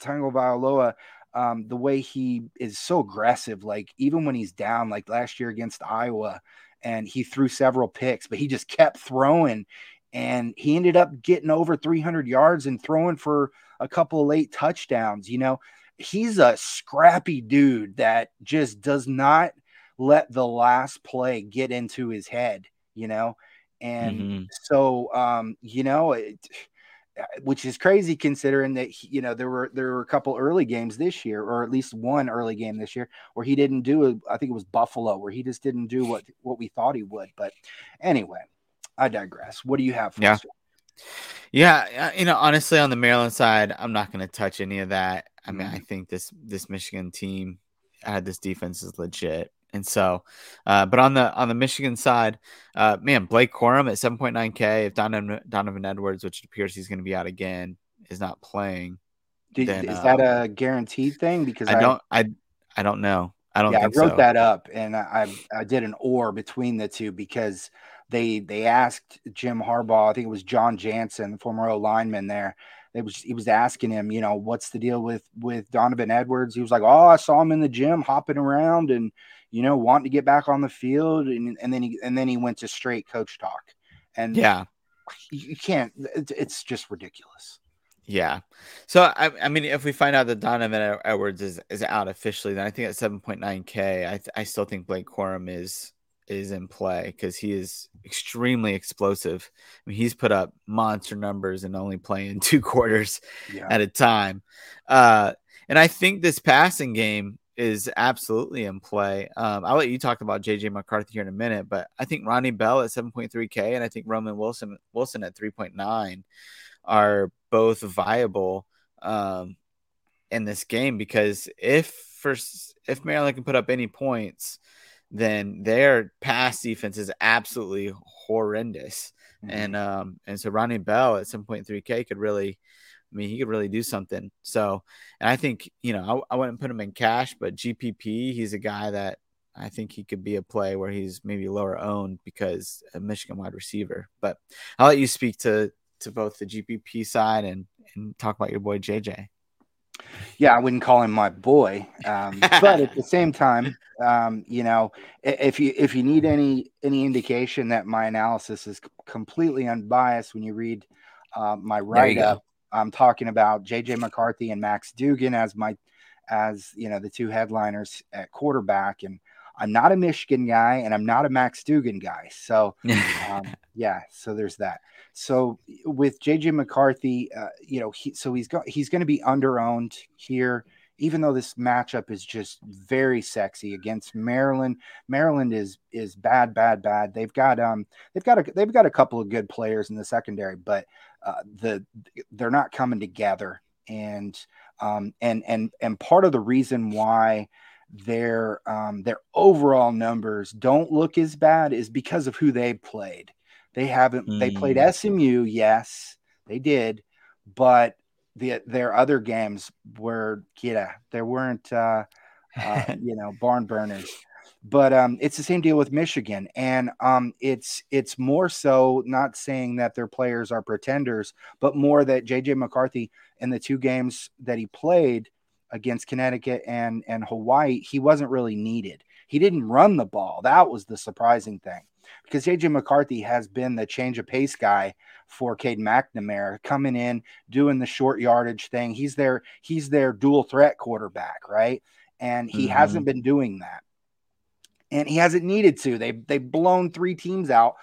Tagovailoa um, the way he is so aggressive, like even when he's down, like last year against Iowa, and he threw several picks, but he just kept throwing. And he ended up getting over 300 yards and throwing for a couple of late touchdowns. You know, he's a scrappy dude that just does not let the last play get into his head, you know? And mm-hmm. so, um, you know, it, which is crazy considering that you know there were there were a couple early games this year, or at least one early game this year where he didn't do. I think it was Buffalo where he just didn't do what what we thought he would. But anyway, I digress. What do you have? yeah, yeah. You know, honestly, on the Maryland side, I'm not going to touch any of that. I mean, mm-hmm. I think this this Michigan team had this defense is legit. And so, uh, but on the on the Michigan side, uh, man, Blake Corum at 7.9K. If Donovan, Donovan Edwards, which it appears he's going to be out again, is not playing, Did, then, is uh, that a guaranteed thing? Because I don't I I don't know. I don't yeah, I wrote so. that up, and I I did an or between the two because they they asked Jim Harbaugh. I think it was Jon Jansen, the former O lineman there. It was he was asking him, you know, what's the deal with with Donovan Edwards? He was like, oh, I saw him in the gym hopping around and you know wanting to get back on the field, and and then he and then he went to straight coach talk, and Yeah. you can't. It's, just ridiculous. Yeah. So I, I mean, if we find out that Donovan Edwards is, is out officially, then I think at 7.9k, I th- I still think Blake Corum is is in play because he is extremely explosive. I mean, he's put up monster numbers and only playing two quarters Yeah, at a time. Uh, and I think this passing game is absolutely in play. Um, I'll let you talk about JJ McCarthy here in a minute, but I think Ronnie Bell at 7.3K and I think Roman Wilson Wilson at 3.9 are both viable um, in this game because if first if Maryland can put up any points, then their pass defense is absolutely horrendous. Mhm. And um and so Ronnie Bell at 7.3K could really I mean he could really do something. So and I think, you know, I, I wouldn't put him in cash, but GPP, he's a guy that I think he could be a play where he's maybe lower owned because a Michigan wide receiver. But I'll let you speak to to both the GPP side and and talk about your boy JJ. yeah, I wouldn't call him my boy, um, but at the same time, um, you know, if you if you need any any indication that my analysis is completely unbiased, when you read uh, my write up, I'm talking about JJ McCarthy and Max Duggan as my as you know the two headliners at quarterback, and I'm not a Michigan guy, and I'm not a Max Duggan guy, so um, yeah, so there's that. So with JJ McCarthy, uh, you know, he, so he's got he's going to be underowned here, even though this matchup is just very sexy against Maryland. Maryland is is bad, bad, bad. They've got um they've got a they've got a couple of good players in the secondary, but uh, the they're not coming together, and um and and and part of the reason why their um their overall numbers don't look as bad is because of who they played. They haven't they played Mm. SMU, yes, they did, but the their other games were yeah, there weren't uh, uh you know barn burners. But um, it's the same deal with Michigan, and um, it's it's more so not saying that their players are pretenders, but more that JJ McCarthy in the two games that he played against Connecticut and and Hawaii, he wasn't really needed. He didn't run the ball. That was the surprising thing because JJ McCarthy has been the change of pace guy for Cade McNamara, coming in, doing the short yardage thing. He's their he's their dual threat quarterback, right? And he Mhm. hasn't been doing that. And he hasn't needed to. They they've blown three teams out,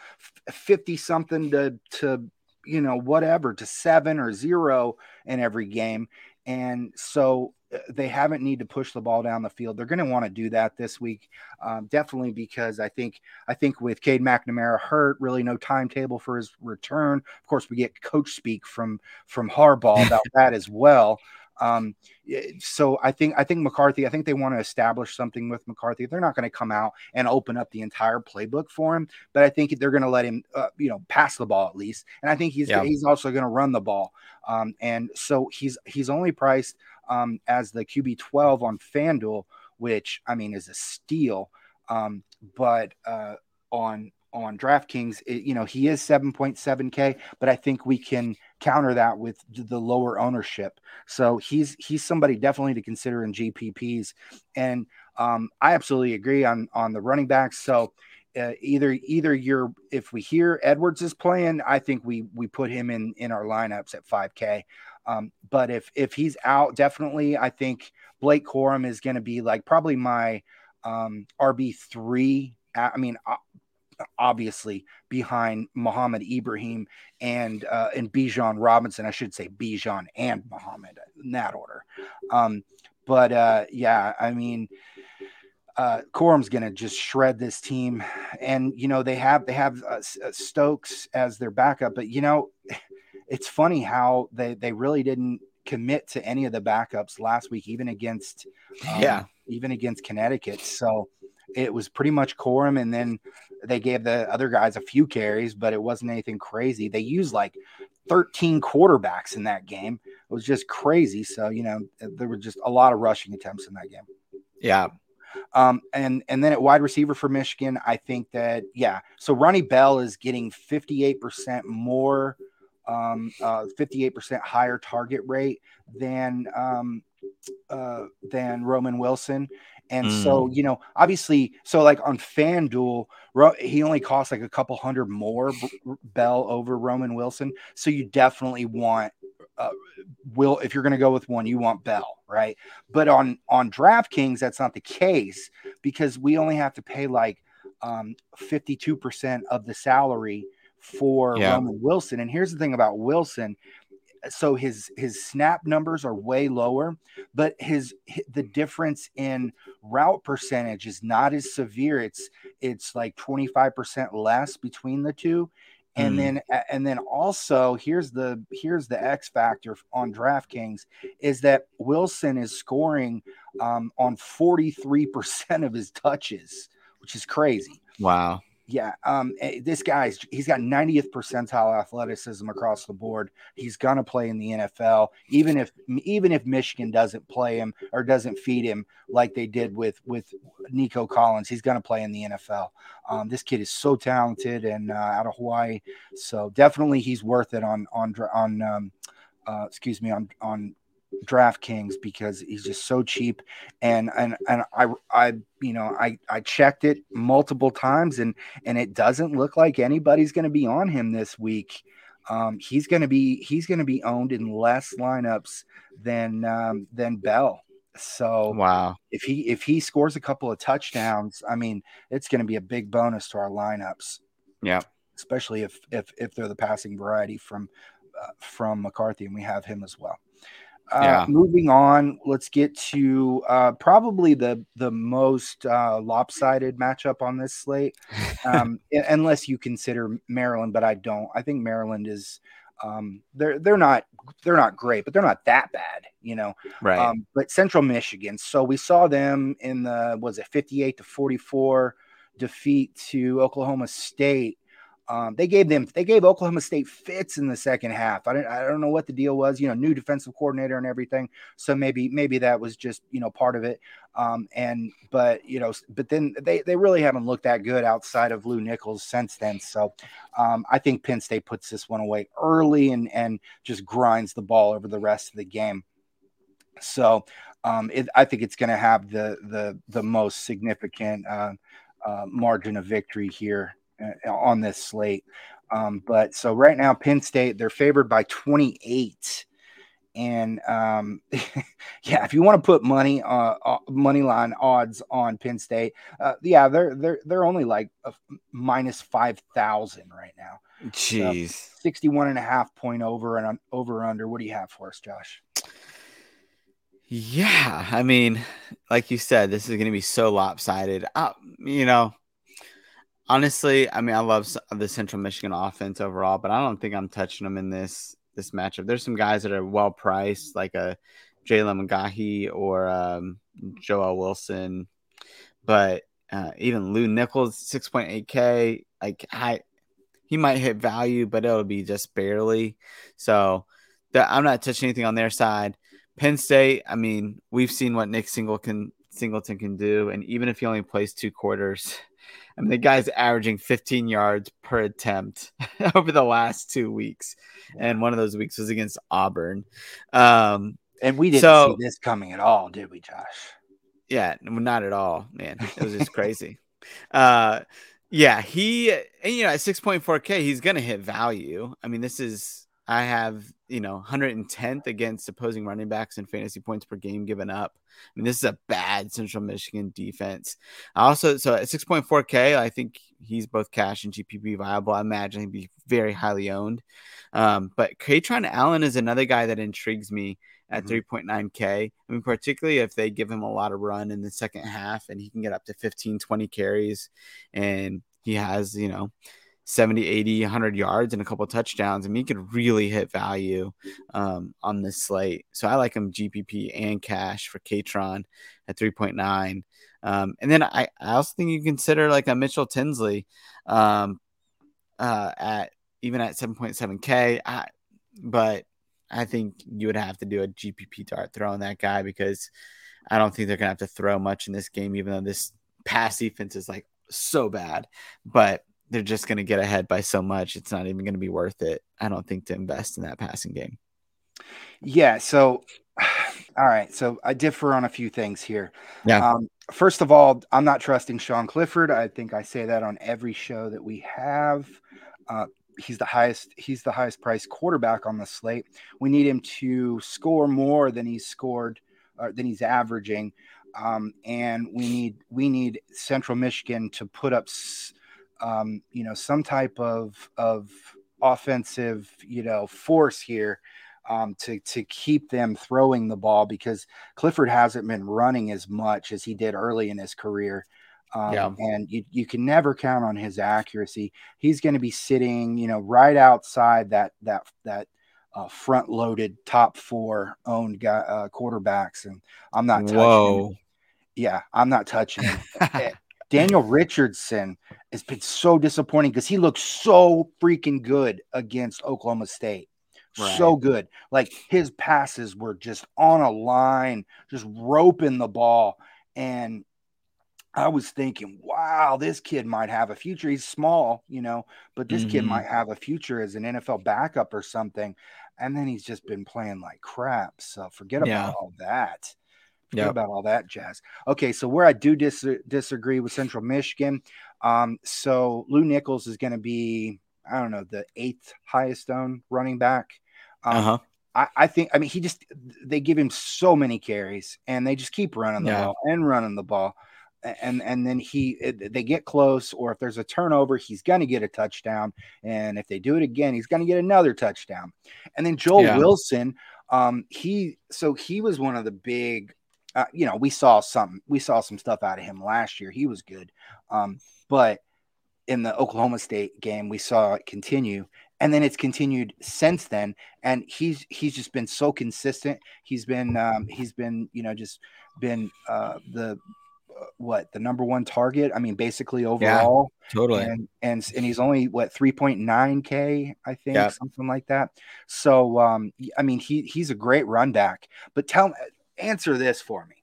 fifty something to to you know whatever to seven or zero in every game, and so uh, they haven't need to push the ball down the field. They're going to want to do that this week, um, definitely because I think I think with Cade McNamara hurt, really no timetable for his return. Of course, we get coach speak from from Harbaugh about that as well. Um, so I think I think McCarthy. I think they want to establish something with McCarthy. They're not going to come out and open up the entire playbook for him, but I think they're going to let him, uh, you know, pass the ball at least. And I think he's Yeah. he's also going to run the ball. Um, and so he's he's only priced um, as the QB twelve on FanDuel, which I mean is a steal. Um, but uh, on on DraftKings, it, you know, he is 7.7K, but I think we can counter that with the lower ownership. So he's he's somebody definitely to consider in GPPs. And um, I absolutely agree on on the running backs. So uh, either either you're if we hear Edwards is playing, I think we we put him in in our lineups at 5K. Um, but if if he's out, definitely I think Blake Corum is going to be like probably my um, RB three. I mean, obviously behind Mohamed Ibrahim and uh, and Bijan Robinson. I should say Bijan and Muhammad in that order. Um, but uh, yeah, I mean, uh, Corum's going to just shred this team, and you know they have they have uh, uh, Stokes as their backup, but you know it's funny how they they really didn't commit to any of the backups last week, even against um, Yeah. even against Connecticut. So it was pretty much Corum, and then they gave the other guys a few carries, but it wasn't anything crazy. They used like 13 quarterbacks in that game. It was just crazy. So you know there were just a lot of rushing attempts in that game. Yeah. Um, and and then at wide receiver for Michigan, I think that yeah. So Ronnie Bell is getting 58% more, um, uh, 58% higher target rate than um, uh, than Roman Wilson. And mm. so, you know, obviously, so like on FanDuel, he only costs like a couple hundred more Bell over Roman Wilson. So you definitely want uh, will if you're going to go with one, you want Bell, right? But on on DraftKings, that's not the case because we only have to pay like um, 52% of the salary for yeah. Roman Wilson. And here's the thing about Wilson so his his snap numbers are way lower, but his, the difference in route percentage is not as severe. It's it's like 25% less between the two. And mm. then and then also here's the here's the X factor on DraftKings is that Wilson is scoring um, on 43% of his touches, which is crazy. Wow yeah, um, eh, this guy's he's got 90th percentile athleticism across the board. He's gonna play in the NFL, even if even if Michigan doesn't play him or doesn't feed him like they did with with Nico Collins. He's gonna play in the NFL. Um, this kid is so talented and uh, out of Hawaii, so definitely he's worth it on on on um, uh, excuse me on on DraftKings because he's just so cheap. And and and I I you know I I checked it multiple times and and it doesn't look like anybody's going to be on him this week. Um, he's going to be he's going to be owned in less lineups than um, than Bell. So wow, if he if he scores a couple of touchdowns, I mean, it's going to be a big bonus to our lineups. Yeah, especially if if if they're the passing variety from uh, from McCarthy, and we have him as well. Uh, yeah. Moving on, let's get to uh, probably the the most uh, lopsided matchup on this slate, um, unless you consider Maryland, but I don't. I think Maryland is um, they're they're not they're not great, but they're not that bad, you know. Right. Um, but Central Michigan, so we saw them in the was it fifty eight to forty four defeat to Oklahoma State. Um, they gave them they gave Oklahoma State fits in the second half. I don't I don't know what the deal was, you know, new defensive coordinator and everything. So maybe maybe that was just you know part of it. Um, and but you know, but then they they really haven't looked that good outside of Lew Nichols since then. So um, I think Penn State puts this one away early and and just grinds the ball over the rest of the game. So um, it, I think it's going to have the the the most significant uh, uh, margin of victory here on this slate. Um, but so right now, Penn State they're favored by 28. And um, yeah, if you want to put money uh, uh, money line odds on Penn State, uh, yeah, they're they're they're only like minus five thousand right now. Jeez, so 61 and a half point over and over under. What do you have for us, Josh? Yeah, I mean, like you said, this is going to be so lopsided. Uh, you know, honestly, I mean, I love the Central Michigan offense overall, but I don't think I'm touching them in this this matchup. There's some guys that are well priced, like a Jalen McGahee or um, Joel Wilson, but uh, even Lew Nichols, 6.8K, like I, he might hit value, but it'll be just barely. So that I'm not touching anything on their side. Penn State, I mean, we've seen what Nick Singleton Singleton can do, and even if he only plays two quarters, I mean, the guy's averaging 15 yards per attempt over the last two weeks, and one of those weeks was against Auburn. Um, and we didn't so, see this coming at all, did we, Josh? Yeah, not at all, man. It was just crazy. Uh, yeah, he, and, you know, at 6.4K, he's going to hit value. I mean, this is I have, you know, 110th against opposing running backs and fantasy points per game given up. I mean, this is a bad Central Michigan defense. Also, so at 6.4K, I think he's both cash and GPP viable. I imagine he'd be very highly owned. Um, but Kaytron Allen is another guy that intrigues me at mm-hmm. 3.9K. I mean, particularly if they give him a lot of run in the second half and he can get up to 15, 20 carries and he has, you know, 70, 80, 100 yards and a couple touchdowns. I mean, he could really hit value um, on this slate. So I like him GPP and cash for Kaytron at 3.9. Um, and then I, I also think you consider like a Mitchell Tinsley um, uh, at even at 7.7K. I, but I think you would have to do a GPP dart throw on that guy because I don't think they're gonna have to throw much in this game, even though this pass defense is like so bad. But they're just gonna get ahead by so much. It's not even gonna be worth it. I don't think to invest in that passing game. Yeah. So, all right. So I differ on a few things here. Yeah. Um, first of all, I'm not trusting Sean Clifford. I think I say that on every show that we have. Uh, he's the highest. He's the highest priced quarterback on the slate. We need him to score more than he's scored, or than he's averaging, um, and we need we need Central Michigan to put up, um, you know, some type of of offensive, you know, force here um, to to keep them throwing the ball because Clifford hasn't been running as much as he did early in his career. Um, yeah. And you, you can never count on his accuracy. He's going to be sitting, you know, right outside that that that uh, front loaded top four owned guy, uh, quarterbacks, and I'm not touching. Whoa. Him. Yeah, I'm not touching him. Daniel Richardson has been so disappointing because he looked so freaking good against Oklahoma State. Right. So good. Like his passes were just on a line, just roping the ball. And I was thinking, wow, this kid might have a future. He's small, you know, but this mm-hmm. kid might have a future as an NFL backup or something. And then he's just been playing like crap. So forget yeah. about all that. Yep. about all that jazz. Okay, so where I do dis- disagree with Central Michigan, um, so Lew Nichols is going to be, I don't know, the eighth highest owned running back. Um, uh-huh. I, I, think, I mean, he just, they give him so many carries and they just keep running the yeah. ball and running the ball and and then he they get close or if there's a turnover he's going to get a touchdown and if they do it again he's going to get another touchdown and then joel yeah. wilson um he so he was one of the big uh, you know we saw some we saw some stuff out of him last year he was good um but in the oklahoma state game we saw it continue and then it's continued since then and he's he's just been so consistent he's been um he's been you know just been uh the what the number one target. I mean, basically overall, yeah, totally. And, and and he's only what 3.9k, I think, yeah. something like that. So, um, I mean, he he's a great run back. But tell answer this for me: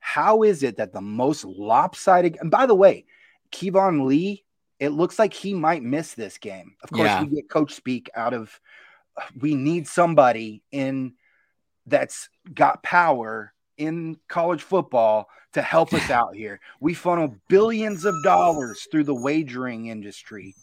How is it that the most lopsided? And by the way, Keyvone Lee, it looks like he might miss this game. Of course, yeah. we get coach speak out of. We need somebody in that's got power in college football to help us out here. We funnel billions of dollars through the wagering industry,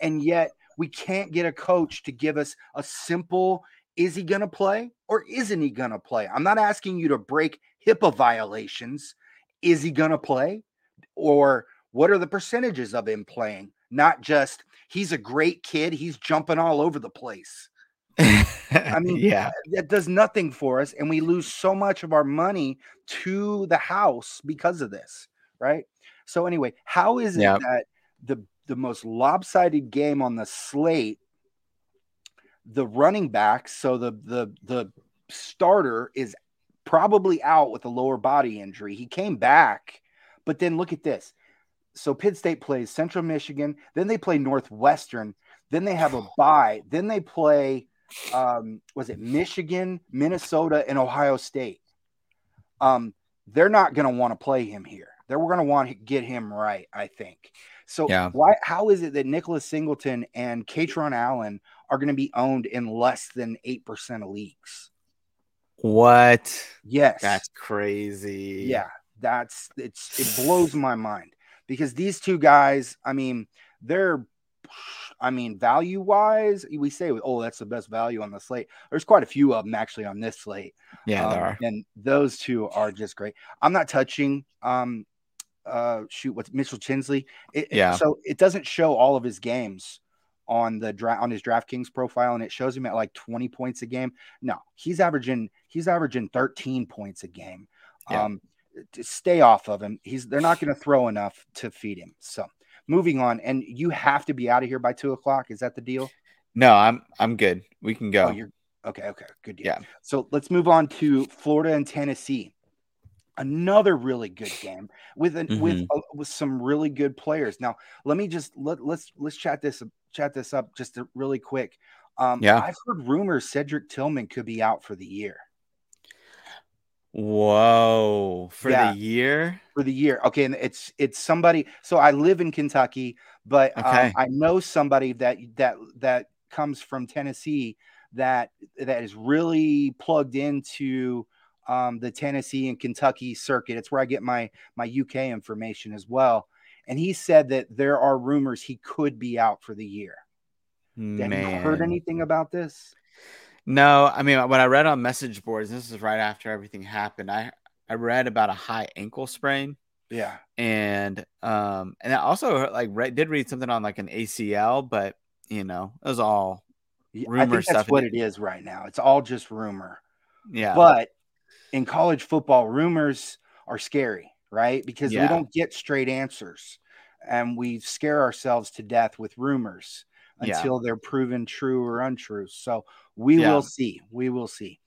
and yet we can't get a coach to give us a simple is he going to play or isn't he going to play? I'm not asking you to break HIPAA violations. Is he going to play? Or what are the percentages of him playing? Not just he's a great kid, he's jumping all over the place. I mean, yeah, that does nothing for us, and we lose so much of our money to the house because of this, right? So anyway, how is it yep. that the the most lopsided game on the slate, the running back, so the the the starter is probably out with a lower body injury. He came back, but then look at this. So Pitt State plays Central Michigan, then they play Northwestern, then they have a bye, then they play um, was it Michigan, Minnesota, and Ohio State. Um, they're not going to want to play him here. They're going to want to get him right, I think. So yeah. why? How is it that Nicholas Singleton and Kaytron Allen are going to be owned in less than eight percent of leagues? What? Yes, that's crazy. Yeah, that's it's it blows my mind because these two guys. I mean, they're I mean, value wise, we say, oh, that's the best value on the slate. There's quite a few of them actually on this slate. Yeah, um, there are. And those two are just great. I'm not touching, um, uh, shoot, what's Mitchell Tinsley. It, yeah. So it doesn't show all of his games on the draft on his DraftKings profile, and it shows him at like 20 points a game. No, he's averaging he's averaging 13 points a game. Yeah. Um, stay off of him. He's they're not going to throw enough to feed him. So moving on, and you have to be out of here by two o'clock. Is that the deal? No, I'm I'm good. We can go. Oh, you're okay. Okay, good deal. Yeah. So let's move on to Florida and Tennessee. Another really good game with an, mm-hmm. with uh, with some really good players. Now, let me just let let's let's chat this chat this up just really quick. Um, yeah, I've heard rumors Cedric Tillman could be out for the year. Whoa, for yeah, the year? For the year. Okay, and it's it's somebody. So I live in Kentucky, but um, okay. um, I know somebody that that that comes from Tennessee that that is really plugged into um, the Tennessee and Kentucky circuit. It's where I get my my UK information as well. And he said that there are rumors he could be out for the year. Man. Have you heard anything about this? No, I mean when I read on message boards, this is right after everything happened. I I read about a high ankle sprain. Yeah, and um, and I also like read, did read something on like an ACL, but you know it was all rumor I think stuff. That's what it is right now. It's all just rumor. Yeah, but in college football, rumors are scary, right? Because yeah. we don't get straight answers, and we scare ourselves to death with rumors until yeah. they're proven true or untrue. So we yeah. will see. We will see.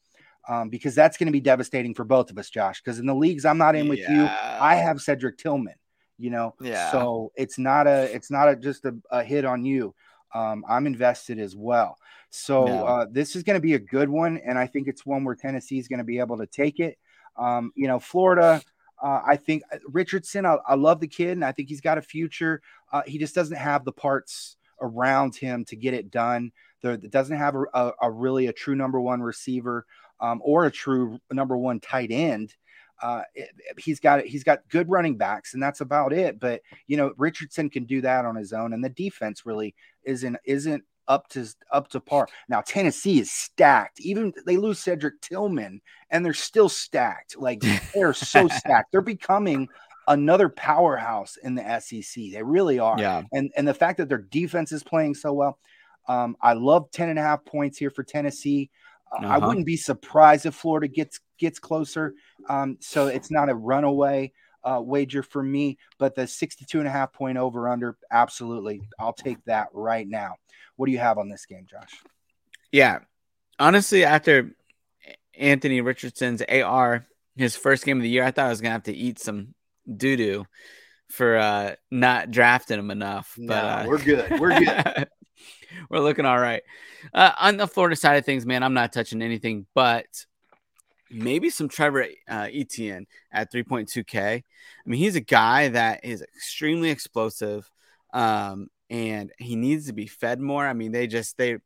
Um, because that's going to be devastating for both of us, Josh. Because in the leagues I'm not in with you, I have Cedric Tillman. You know, yeah. So it's not a, it's not a, just a, a hit on you. Um, I'm invested as well. So no. uh, this is going to be a good one, and I think it's one where Tennessee is going to be able to take it. Um, you know, Florida. Uh, I think uh, Richardson. I, I, love the kid, and I think he's got a future. Uh, he just doesn't have the parts around him to get it done. There doesn't have a, a, a, really a true number one receiver um, or a true number one tight end. Uh, he's got he's got good running backs, and that's about it. But you know, Richardson can do that on his own, and the defense really isn't isn't up to up to par. Now Tennessee is stacked. Even they lose Cedric Tillman, and they're still stacked. Like they're so stacked. They're becoming another powerhouse in the SEC. They really are. Yeah. And and the fact that their defense is playing so well. Um, I love 10 and a half points here for Tennessee. Uh, uh-huh. I wouldn't be surprised if Florida gets gets closer. Um, so it's not a runaway uh, wager for me, but the 62 and a half point over under, absolutely. I'll take that right now. What do you have on this game, Josh? Yeah. Honestly, after Anthony Richardson's AR, his first game of the year, I thought I was going to have to eat some doo doo for uh, not drafting him enough. But no, uh, we're good. We're good. we're looking all right. Uh, on the Florida side of things, man, I'm not touching anything, but maybe some Trevor uh, Etienne at 3.2K. I mean, he's a guy that is extremely explosive, um, and he needs to be fed more. I mean, they just they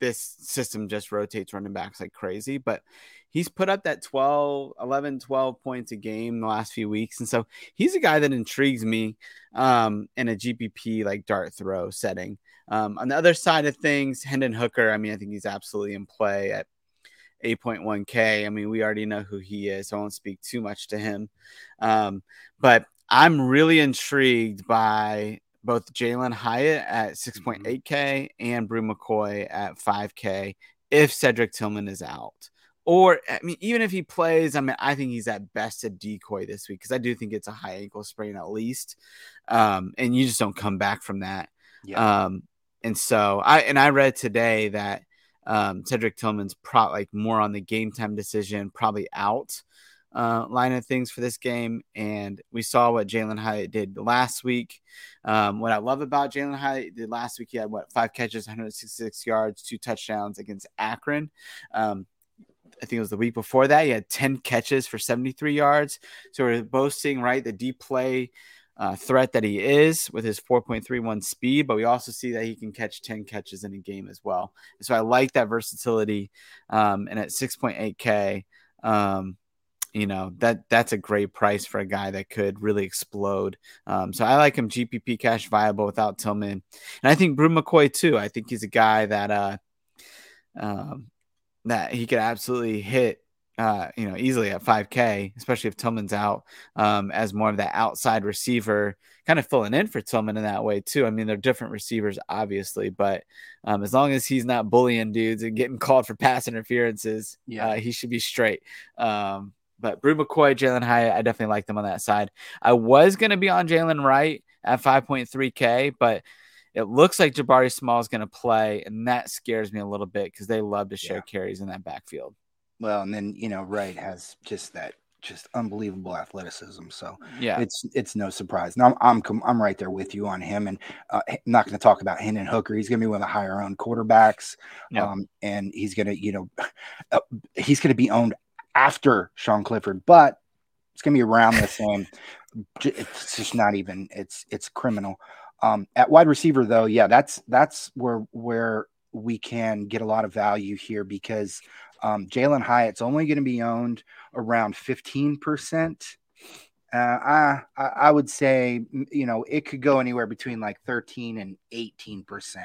this system just rotates running backs like crazy, but he's put up that 12, 11, 12 points a game the last few weeks. And so he's a guy that intrigues me um, in a GPP like dart throw setting. Um, on the other side of things, Hendon Hooker, I mean, I think he's absolutely in play at 8.1K. I mean, we already know who he is, so I won't speak too much to him. Um, but I'm really intrigued by both Jalin Hyatt at 6.8K mm-hmm. and Bru McCoy at 5K if Cedric Tillman is out or I mean, even if he plays, I mean, I think he's at best a decoy this week because I do think it's a high ankle sprain at least, um, and you just don't come back from that. Yeah. Um, and so I and I read today that um, Cedric Tillman's pro like more on the game time decision, probably out uh, line of things for this game. And we saw what Jalin Hyatt did last week. Um, what I love about Jalin Hyatt did last week, he had what five catches, 166 yards, two touchdowns against Akron. Um, I think it was the week before that. He had 10 catches for 73 yards. So we're both seeing, right, the deep play uh, threat that he is with his 4.31 speed, but we also see that he can catch 10 catches in a game as well. So I like that versatility. Um, and at 6.8K, um, you know that that's a great price for a guy that could really explode. Um, so I like him GPP cash viable without Tillman, and I think Bru McCoy too. I think he's a guy that uh, um, that he could absolutely hit uh, you know, easily at 5K, especially if Tillman's out um, as more of that outside receiver, kind of filling in for Tillman in that way too. I mean, they're different receivers, obviously, but um, as long as he's not bullying dudes and getting called for pass interferences, yeah, uh, he should be straight. Um, but Bru McCoy, Jalin Hyatt, I definitely like them on that side. I was going to be on Jaylen Wright at 5.3K, but it looks like Jabari Small is going to play, and that scares me a little bit because they love to share yeah. carries in that backfield. Well, and then you know, Wright has just that just unbelievable athleticism. So yeah, it's it's no surprise. Now I'm I'm I'm right there with you on him, and uh, I'm not going to talk about Hendon Hooker. He's going to be one of the higher owned quarterbacks, um, and he's going to you know uh, he's going to be owned after Sean Clifford, but it's going to be around the same. It's just not even. It's it's criminal. Um, at wide receiver, though, yeah, that's that's where where we can get a lot of value here because um, Jalin Hyatt's only going to be owned around 15%. Uh, I, I would say, you know, it could go anywhere between like 13 and 18%.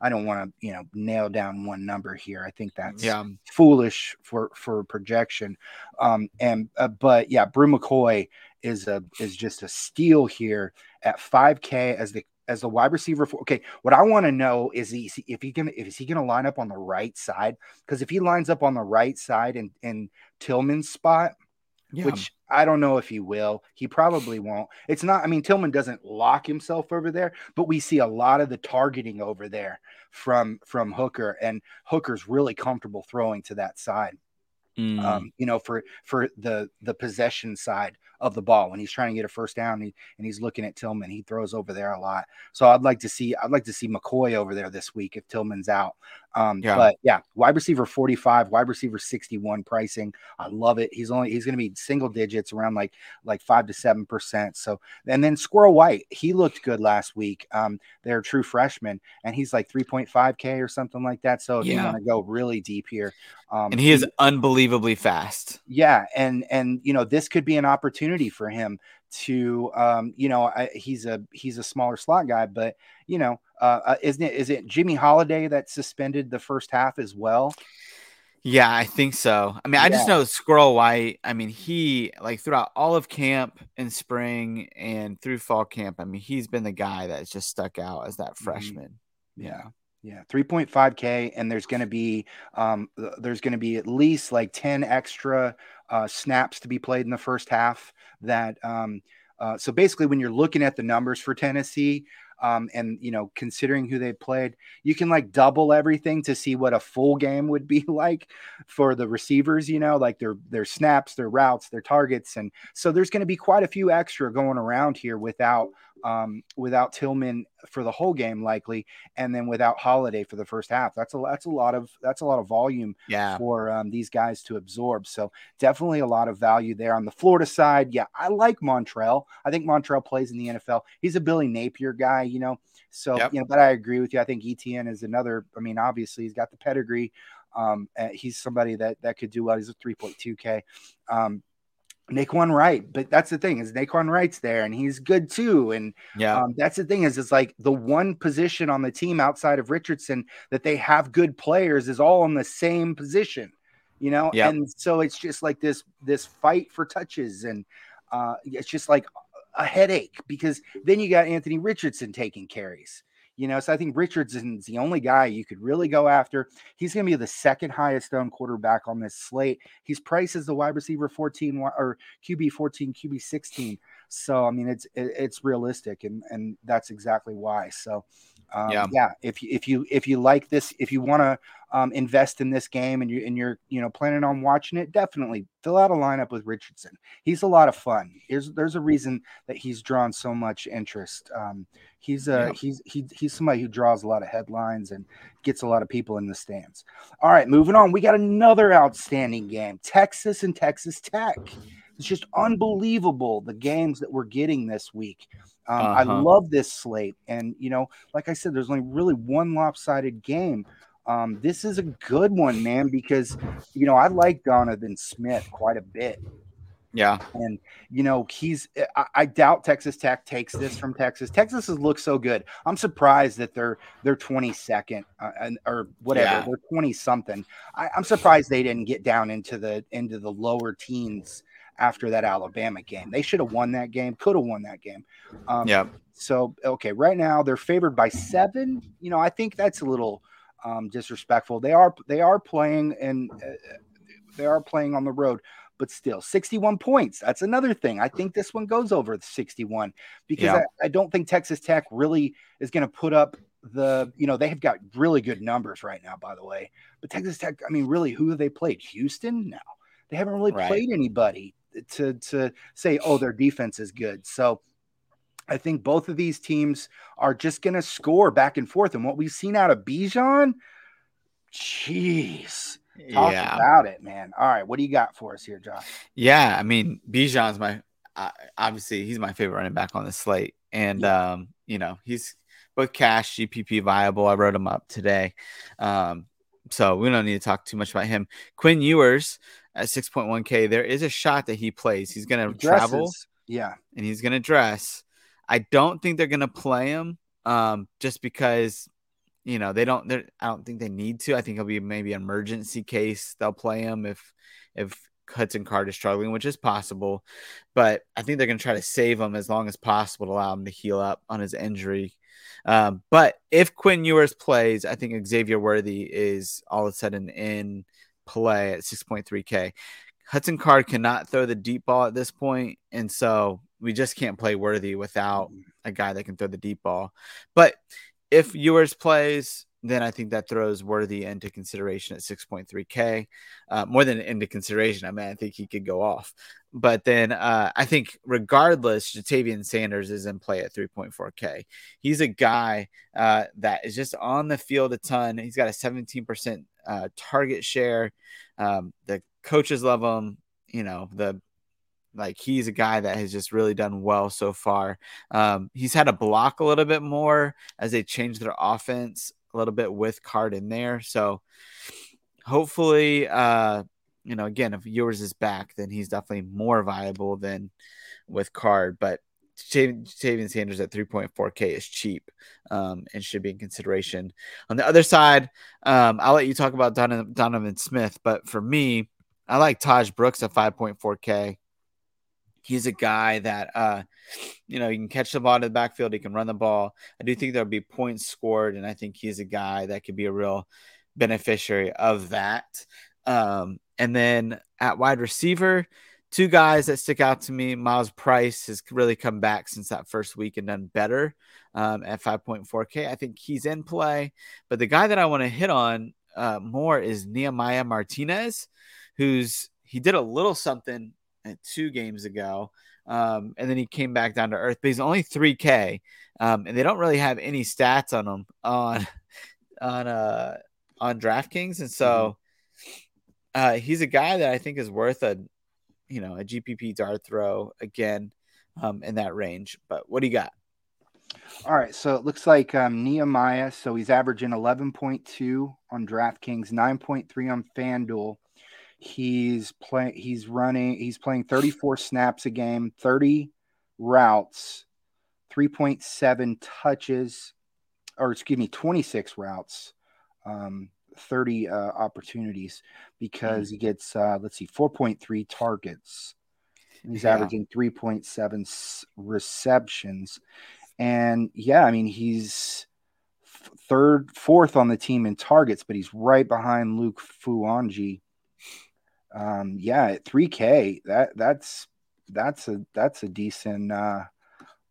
I don't want to, you know, nail down one number here. I think that's yeah. foolish for, for projection. Um, and, uh, but yeah, Bru McCoy is a, is just a steal here at 5k as the as the wide receiver. For, okay, what I want to know is he, if he can if is he going to line up on the right side? Because if he lines up on the right side in in Tillman's spot, yeah. which I don't know if he will, he probably won't. It's not. I mean, Tillman doesn't lock himself over there, but we see a lot of the targeting over there from from Hooker, and Hooker's really comfortable throwing to that side. Mm. Um, you know, for for the the possession side of the ball when he's trying to get a first down and, he, and he's looking at Tillman. He throws over there a lot. So I'd like to see I'd like to see McCoy over there this week if Tillman's out. Um, yeah. But yeah, wide receiver 45, wide receiver 61 pricing. I love it. He's only he's going to be single digits around like like five to seven percent. So and then Squirrel White, he looked good last week. Um, they're true freshman, and he's like 3.5k or something like that. So if yeah. you want to go really deep here, um, and he is unbelievably fast. Yeah, and and you know this could be an opportunity for him to um, you know I, he's a he's a smaller slot guy, but you know uh, uh, isn't it is it Jimmy Holiday that suspended the first half as well? Yeah, I think so. I mean, I just know Squirrel White. I mean, he like throughout all of camp and spring and through fall camp. I mean, he's been the guy that's just stuck out as that mm-hmm. freshman. Mm-hmm. Yeah. Yeah, 3.5k, and there's going to be um, there's going to be at least like 10 extra uh, snaps to be played in the first half. That um, uh, so basically, when you're looking at the numbers for Tennessee, um, and you know considering who they played you can like double everything to see what a full game would be like for the receivers you know like their their snaps their routes their targets and so there's going to be quite a few extra going around here without um, without Tillman for the whole game likely, and then without Holiday for the first half. That's a that's a lot of that's a lot of volume yeah. for um, these guys to absorb. So definitely a lot of value there on the Florida side. Yeah, I like Montrell. I think Montrell plays in the NFL. He's a Billy Napier guy, you know. So yep. you know, but I agree with you. I think ETN is another. I mean, obviously he's got the pedigree. Um, he's somebody that that could do well. He's a 3.2K. Um, Nay'Quan Wright, but that's the thing is Nay'Quan Wright's there and he's good too. And yeah, um, that's the thing is it's like the one position on the team outside of Richardson that they have good players is all in the same position, you know. Yep. And so it's just like this this fight for touches, and uh, it's just like a headache because then you got Anthony Richardson taking carries. You know, so I think Richardson's the only guy you could really go after. He's going to be the second highest owned quarterback on this slate. He's priced as the wide receiver 14 or QB 14, QB 16. So I mean, it's it's realistic, and and that's exactly why. So um, yeah, yeah. If you if you if you like this, if you want to um, invest in this game, and you and you're you know planning on watching it, definitely fill out a lineup with Richardson. He's a lot of fun. There's there's a reason that he's drawn so much interest. Um, he's a yeah. he's he, he's somebody who draws a lot of headlines and gets a lot of people in the stands. All right, moving on. We got another outstanding game: Texas and Texas Tech. It's just unbelievable the games that we're getting this week. Um, uh-huh. I love this slate, and you know, like I said, there's only really one lopsided game. Um, this is a good one, man, because you know I like Donovan Smith quite a bit. Yeah, and you know he's. I, I, doubt Texas Tech takes this from Texas. Texas has looked so good. I'm surprised that they're they're 22nd uh, and or whatever. Yeah. They're 20 something. I'm surprised they didn't get down into the into the lower teens after that Alabama game. They should have won that game, could have won that game. Um, yeah. So, okay, right now they're favored by seven. You know, I think that's a little um, disrespectful. They are they are playing and uh, they are playing on the road, but still 61 points. That's another thing. I think this one goes over 61 because yeah. I, I don't think Texas Tech really is going to put up the you know they have got really good numbers right now by the way but texas tech i mean really who have they played houston now they haven't really right. played anybody to to say, oh, their defense is good. So I think both of these teams are just going to score back and forth. And what we've seen out of Bijan, jeez, talk yeah. about it, man. All right, what do you got for us here, Josh? Yeah, I mean, Bijan's my uh, obviously he's my favorite running back on the slate, and yeah. um, you know he's both cash GPP viable. I wrote him up today, um, so we don't need to talk too much about him. Quinn Ewers at 6.1K. There is a shot that he plays. He's going to travel, yeah, and he's going to dress. I don't think they're going to play him um, just because you know they don't. I don't think they need to. I think it'll be maybe an emergency case. They'll play him if if Hudson Card is struggling, which is possible. But I think they're going to try to save him as long as possible to allow him to heal up on his injury. Um, but if Quinn Ewers plays, I think Xavier Worthy is all of a sudden in play at 6.3K. Hudson Card cannot throw the deep ball at this point, and so we just can't play Worthy without a guy that can throw the deep ball. But if Ewers plays, then I think that throws Worthy into consideration at 6.3K, uh, more than into consideration. I mean, I think he could go off. But then uh, I think, regardless, Ja'Tavion Sanders is in play at 3.4K. He's a guy uh, that is just on the field a ton. He's got a 17% uh, target share. Um, the coaches love him. You know, the like he's a guy that has just really done well so far. Um, he's had to block a little bit more as they change their offense a little bit with card in there. So hopefully, uh, you know, again, if Ewers is back, then he's definitely more viable than with card. But Ja'Tavion Sanders at 3.4K is cheap um, and should be in consideration. On the other side, um, I'll let you talk about Donovan, Donovan Smith, but for me, I like Taj Brooks at 5.4K. He's a guy that, uh, you know, he can catch the ball in the backfield. He can run the ball. I do think there'll be points scored, and I think he's a guy that could be a real beneficiary of that. Um, and then at wide receiver, two guys that stick out to me. Myles Price has really come back since that first week and done better um, at 5.4K. I think he's in play. But the guy that I want to hit on uh, more is Nehemiah Martinez, who's he did a little something at two games ago. Um, and then he came back down to earth, but he's only 3K. Um, and they don't really have any stats on him on on uh on DraftKings. And so mm-hmm. uh he's a guy that I think is worth a you know a GPP dart throw again um in that range. But what do you got? All right, so it looks like um, Nehemiah. So he's averaging 11.2 on DraftKings, 9.3 on FanDuel, He's playing. He's running. He's playing 34 snaps a game, 30 routes, 3.7 touches, or excuse me, 26 routes, um, 30 uh, opportunities because he gets uh, let's see, 4.3 targets. He's yeah. averaging 3.7 receptions, and yeah, I mean he's third, fourth on the team in targets, but he's right behind Loic Fouonji. um, yeah, at 3K, that that's that's a that's a decent uh,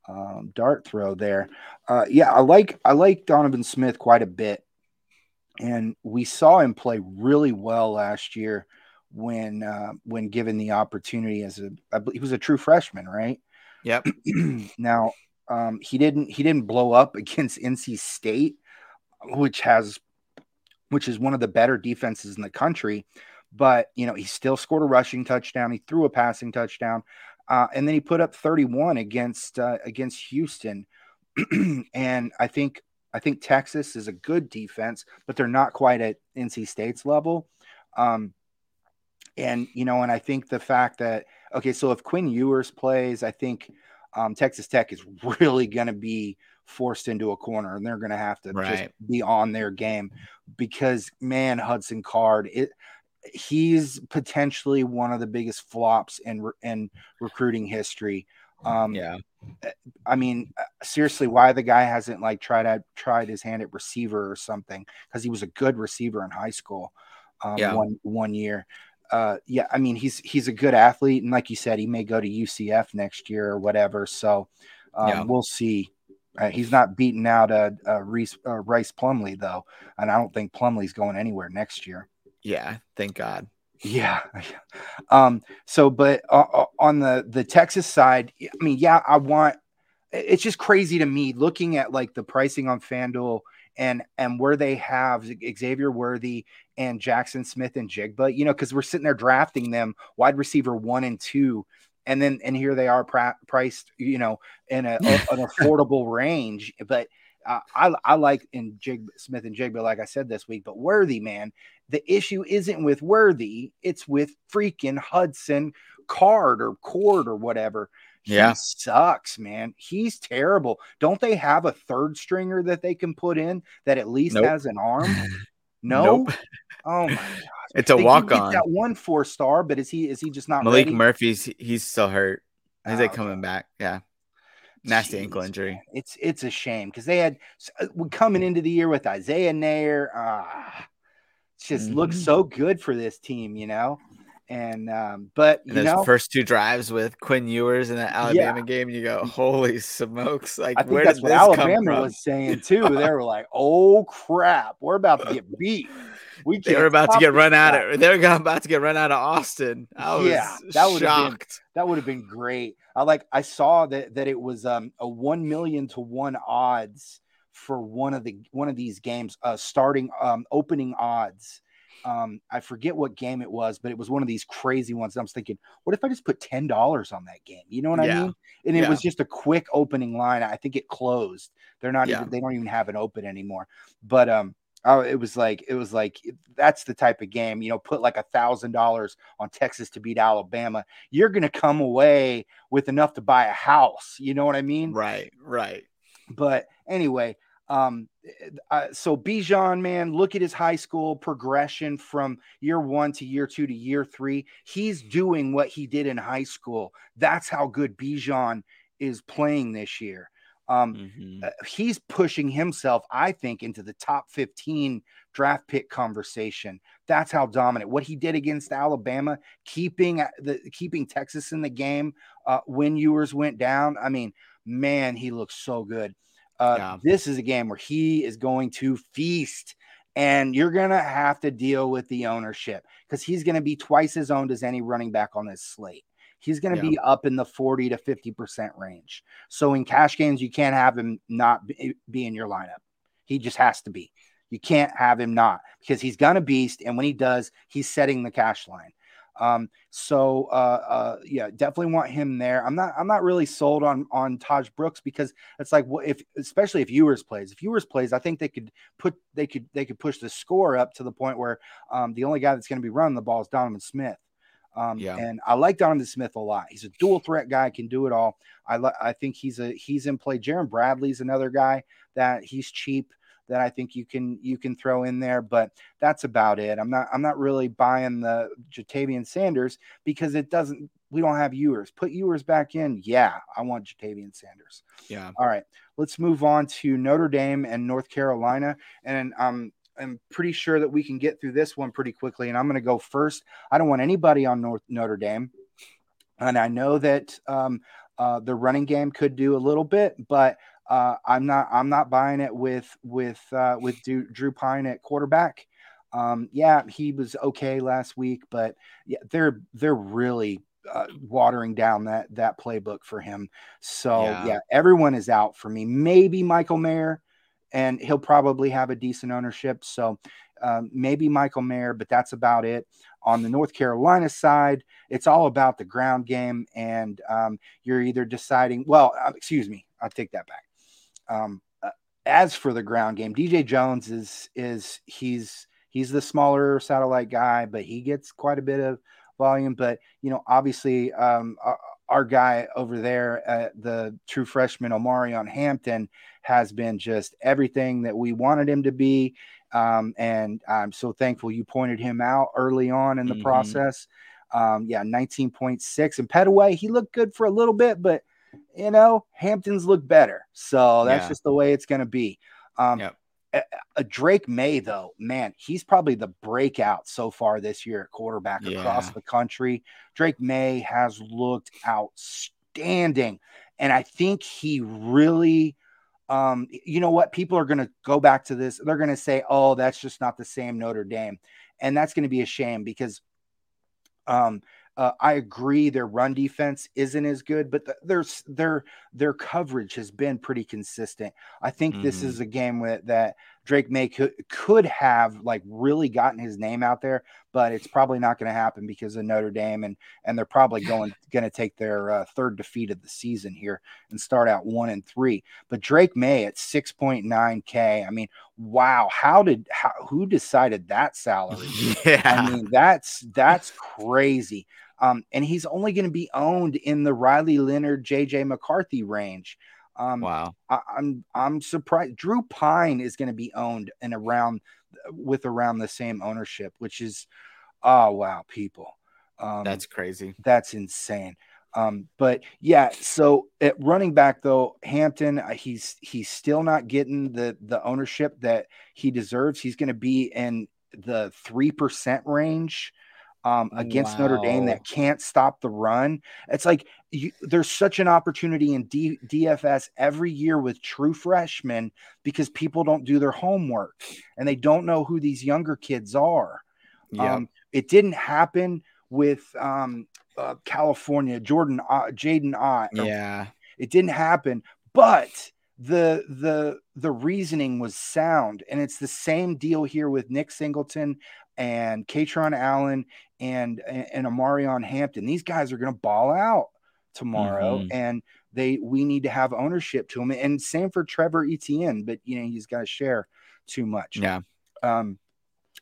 um, dart throw there. Uh, yeah, I like I like Donovan Smith quite a bit, and we saw him play really well last year when uh, when given the opportunity as a he was a true freshman, right? Yep. now um, he didn't he didn't blow up against NC State, which has which is one of the better defenses in the country but you know he still scored a rushing touchdown. He threw a passing touchdown, uh, and then he put up 31 against uh, against Houston. and I think I think Texas is a good defense, but they're not quite at NC State's level. Um, and you know, and I think the fact that okay, so if Quinn Ewers plays, I think um, Texas Tech is really going to be forced into a corner, and they're going to have to right. just be on their game because man, Hudson Card, it he's potentially one of the biggest flops in in recruiting history. Um, yeah, I mean, seriously, why the guy hasn't like tried to tried his hand at receiver or something? Because he was a good receiver in high school. Um, yeah. one one year. Uh, yeah, I mean, he's he's a good athlete, and like you said, he may go to UCF next year or whatever. So um, yeah. we'll see. Uh, he's not beating out a, a Rhys, uh, Rice Plumlee though, and I don't think Plumlee's going anywhere next year. Yeah, thank God. Yeah. Um, so, but uh, on the the Texas side, I mean, yeah, I want. It's just crazy to me looking at like the pricing on FanDuel and and where they have Xavier Worthy and Jaxon Smith-Njigba, you know, because we're sitting there drafting them wide receiver one and two, and then and here they are pra- priced, you know, in a, an affordable range. But uh, I I like in Jig Smith-Njigba, like I said this week, but Worthy, man, the issue isn't with Worthy, it's with freaking Hudson Card or Cord or whatever. He yeah. sucks, man. He's terrible. Don't they have a third stringer that they can put in that at least nope. has an arm? No. Nope. Oh my god. It's a walk on. That one four star, but is he is he just not Maalik ready? Murphy's he's still hurt. Is oh, coming back? Yeah. Nasty Jeez, ankle injury. Man. It's it's a shame because they had uh, coming into the year with Isaiah Neyor. Ah, just mm-hmm. looks so good for this team, you know. And um, but you and know, first two drives with Quinn Ewers in that Alabama yeah. game, you go, holy smokes! Like, I think where that's what Alabama was saying too. they were like, "Oh crap, we're about to get beat." We they were about to get run out of. They were about to get run out of Austin. I was yeah, that would have been that would have been great. I like I saw that that it was um, a one million to one odds for one of the one of these games, uh, starting um, opening odds um, I forget what game it was, but it was one of these crazy ones. I was thinking, what if I just put ten dollars on that game? You know what yeah. I mean? And it yeah. was just a quick opening line. I think it closed. They're not yeah. even they don't even have it open anymore. But um, oh, it was like it was like that's the type of game. You know, put like a thousand dollars on Texas to beat Alabama. You're gonna come away with enough to buy a house. You know what I mean? Right. Right. But anyway, um, uh, so Bijan, man, look at his high school progression from year one to year two to year three. He's doing what he did in high school. That's how good Bijan is playing this year. Um, mm-hmm. uh, he's pushing himself, I think, into the top 15 draft pick conversation. That's how dominant. What he did against Alabama, keeping uh, the keeping Texas in the game uh, when Ewers went down. I mean, man, he looks so good. Uh, yeah. This is a game where he is going to feast, and you're going to have to deal with the ownership because he's going to be twice as owned as any running back on this slate. He's going to yeah. be up in the 40 to 50% range. So in cash games, you can't have him not be, be in your lineup. He just has to be. You can't have him not because he's going to beast. And when he does, he's setting the cash line. Um, so uh, uh, yeah, definitely want him there. I'm not I'm not really sold on on Taj Brooks because it's like what if especially if Ewers plays. If Ewers plays, I think they could put they could they could push the score up to the point where um, the only guy that's going to be running the ball is Donovan Smith. Um, yeah. and I like Donovan Smith a lot. He's a dual threat guy, can do it all. I li- I think he's a he's in play. Jerand Bradley's another guy that he's cheap that I think you can you can throw in there, but that's about it. I'm not I'm not really buying the Ja'Tavion Sanders because it doesn't we don't have Ewers. Put Ewers back in. Yeah, I want Ja'Tavion Sanders. Yeah. All right. Let's move on to Notre Dame and North Carolina. And um I'm pretty sure that we can get through this one pretty quickly. And I'm going to go first. I don't want anybody on North Notre Dame. And I know that um, uh, the running game could do a little bit, but uh, I'm not I'm not buying it with with uh, with Drew, Drew Pyne at quarterback. Um, yeah, he was okay last week, but yeah, they're they're really uh, watering down that that playbook for him. So yeah. yeah. everyone is out for me. Maybe Michael Mayer, and he'll probably have a decent ownership. So um, maybe Michael Mayer, but that's about it. On the North Carolina side, it's all about the ground game, and um, you're either deciding. Well, uh, excuse me, I take that back. Um, uh, as for the ground game, DJ Jones is is he's he's the smaller satellite guy, but he gets quite a bit of volume. But you know, obviously, um, our, our, guy over there, uh, the true freshman Omarion Hampton, has been just everything that we wanted him to be. Um, and I'm so thankful you pointed him out early on in the mm-hmm. process. Um, yeah, 19.6. And Pettaway, he looked good for a little bit, but you know, Hamptons look better. So that's yeah. just the way it's going to be. Um, yep. a, a, Drake Maye, though, man, he's probably the breakout so far this year at quarterback yeah. across the country. Drake Maye has looked outstanding. And I think he really, um, you know what? People are going to go back to this. They're going to say, oh, that's just not the same Notre Dame. And that's going to be a shame because Um, uh, I agree their run defense isn't as good, but th- there's their their coverage has been pretty consistent. I think mm-hmm. this is a game with, that Drake Maye could could have like really gotten his name out there, but it's probably not going to happen because of Notre Dame and and they're probably going going to take their uh, third defeat of the season here and start out one and three. But Drake Maye at six point nine k. I mean, wow! How did how, who decided that salary? Yeah, I mean that's that's crazy. Um, and he's only going to be owned in the Riley Leonard, JJ McCarthy range. Um, wow, I, am I'm, I'm surprised. Drew Pyne is going to be owned and around with around the same ownership, which is oh wow, people. Um, that's crazy. That's insane. Um, but yeah, so at running back though, Hampton, uh, he's he's still not getting the the ownership that he deserves. He's going to be in the three percent range um, against wow. Notre Dame that can't stop the run. It's like you, there's such an opportunity in D, DFS every year with true freshmen because people don't do their homework and they don't know who these younger kids are. Yeah. Um, it didn't happen with um, uh, California, Jordan, uh, Jaydn Ott. Yeah. It didn't happen, but the the the reasoning was sound and it's the same deal here with Nick Singleton and Kaytron Allen and and Omarion Hampton. These guys are going to ball out tomorrow, mm-hmm. and they we need to have ownership to them. And same for Trevor Etienne, but you know he's got to share too much. Yeah. Um,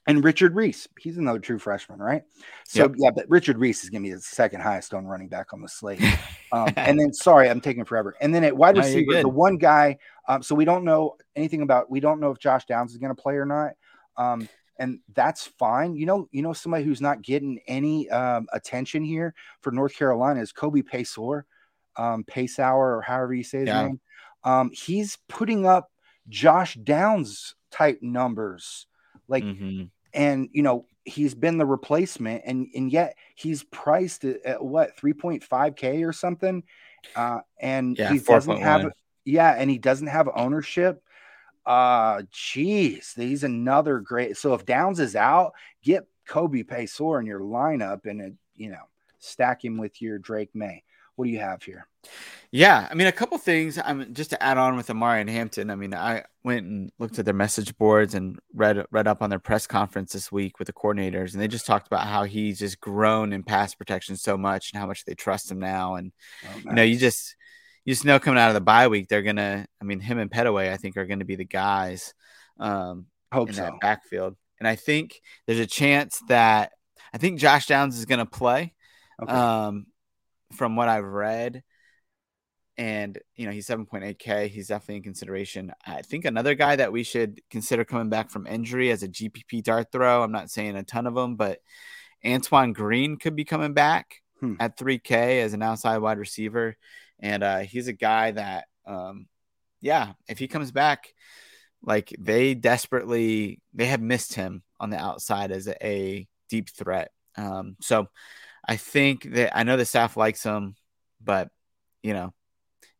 and Richard Reese, he's another true freshman, right? So yep. yeah, but Richard Reese is going to be the second highest on running back on the slate. Um, and then sorry, I'm taking forever. And then at wide no, receiver, the one guy. Um, so we don't know anything about. We don't know if Josh Downs is going to play or not. Um, and that's fine. You know, you know somebody who's not getting any um, attention here for North Carolina is Kobe Paysour, um, Paysour, or however you say his yeah. name. Um, he's putting up Josh Downs type numbers, like, mm-hmm. and you know he's been the replacement, and and yet he's priced at, at what three point five k or something, uh, and yeah, he doesn't have, yeah, and he doesn't have ownership uh, geez, he's another great. So if Downs is out, get Kobe Paysour in your lineup and it, you know, stack him with your Drake Maye. What do you have here? Yeah, I mean, a couple things. I'm just to add on with Omarion Hampton. I mean, I went and looked at their message boards and read read up on their press conference this week with the coordinators, and they just talked about how he's just grown in pass protection so much and how much they trust him now. And oh, nice. you know, you just you just know coming out of the bye week, they're gonna. I mean, him and Pettaway, I think, are going to be the guys um, Hope in so. that backfield. And I think there's a chance that I think Josh Downs is going to play. Okay. Um, from what I've read, and you know he's 7.8k. He's definitely in consideration. I think another guy that we should consider coming back from injury as a GPP dart throw. I'm not saying a ton of them, but Antoine Green could be coming back hmm. at 3K as an outside wide receiver and uh, he's a guy that, um, yeah, if he comes back, like they desperately they have missed him on the outside as a, deep threat. Um, so I think that I know the staff likes him, but you know,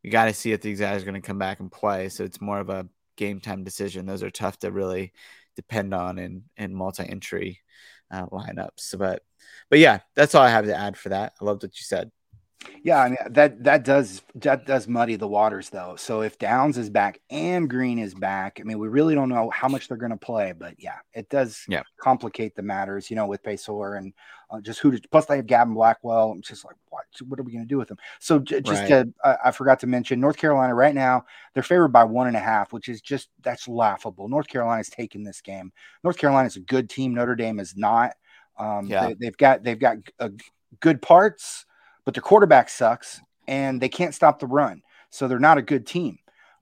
you got to see if these guys are going to come back and play. So it's more of a game time decision. Those are tough to really depend on in in multi entry uh, lineups. But but yeah, that's all I have to add for that. I loved what you said. Yeah, I mean that that does that does muddy the waters though. So if Downs is back and Green is back, I mean we really don't know how much they're going to play, but yeah, it does yeah. complicate the matters, you know, with Paysour and uh, just who. To, plus they have Gavin Blackwell. I'm just like, what? What are we going to do with them? So j- just right. to, uh, I forgot to mention North Carolina right now they're favored by one and a half, which is just that's laughable. North Carolina's taking this game. North Carolina's a good team. Notre Dame is not. Um, yeah. they, have got they've got uh, good parts but their quarterback sucks and they can't stop the run. So they're not a good team.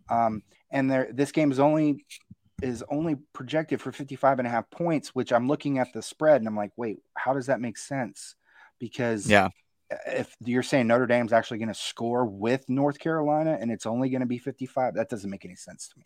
Um, and this game is only is only projected for 55 and a half points, which I'm looking at the spread and I'm like, wait, how does that make sense? Because yeah, if you're saying Notre Dame's actually going to score with North Carolina and it's only going to be 55, that doesn't make any sense to me.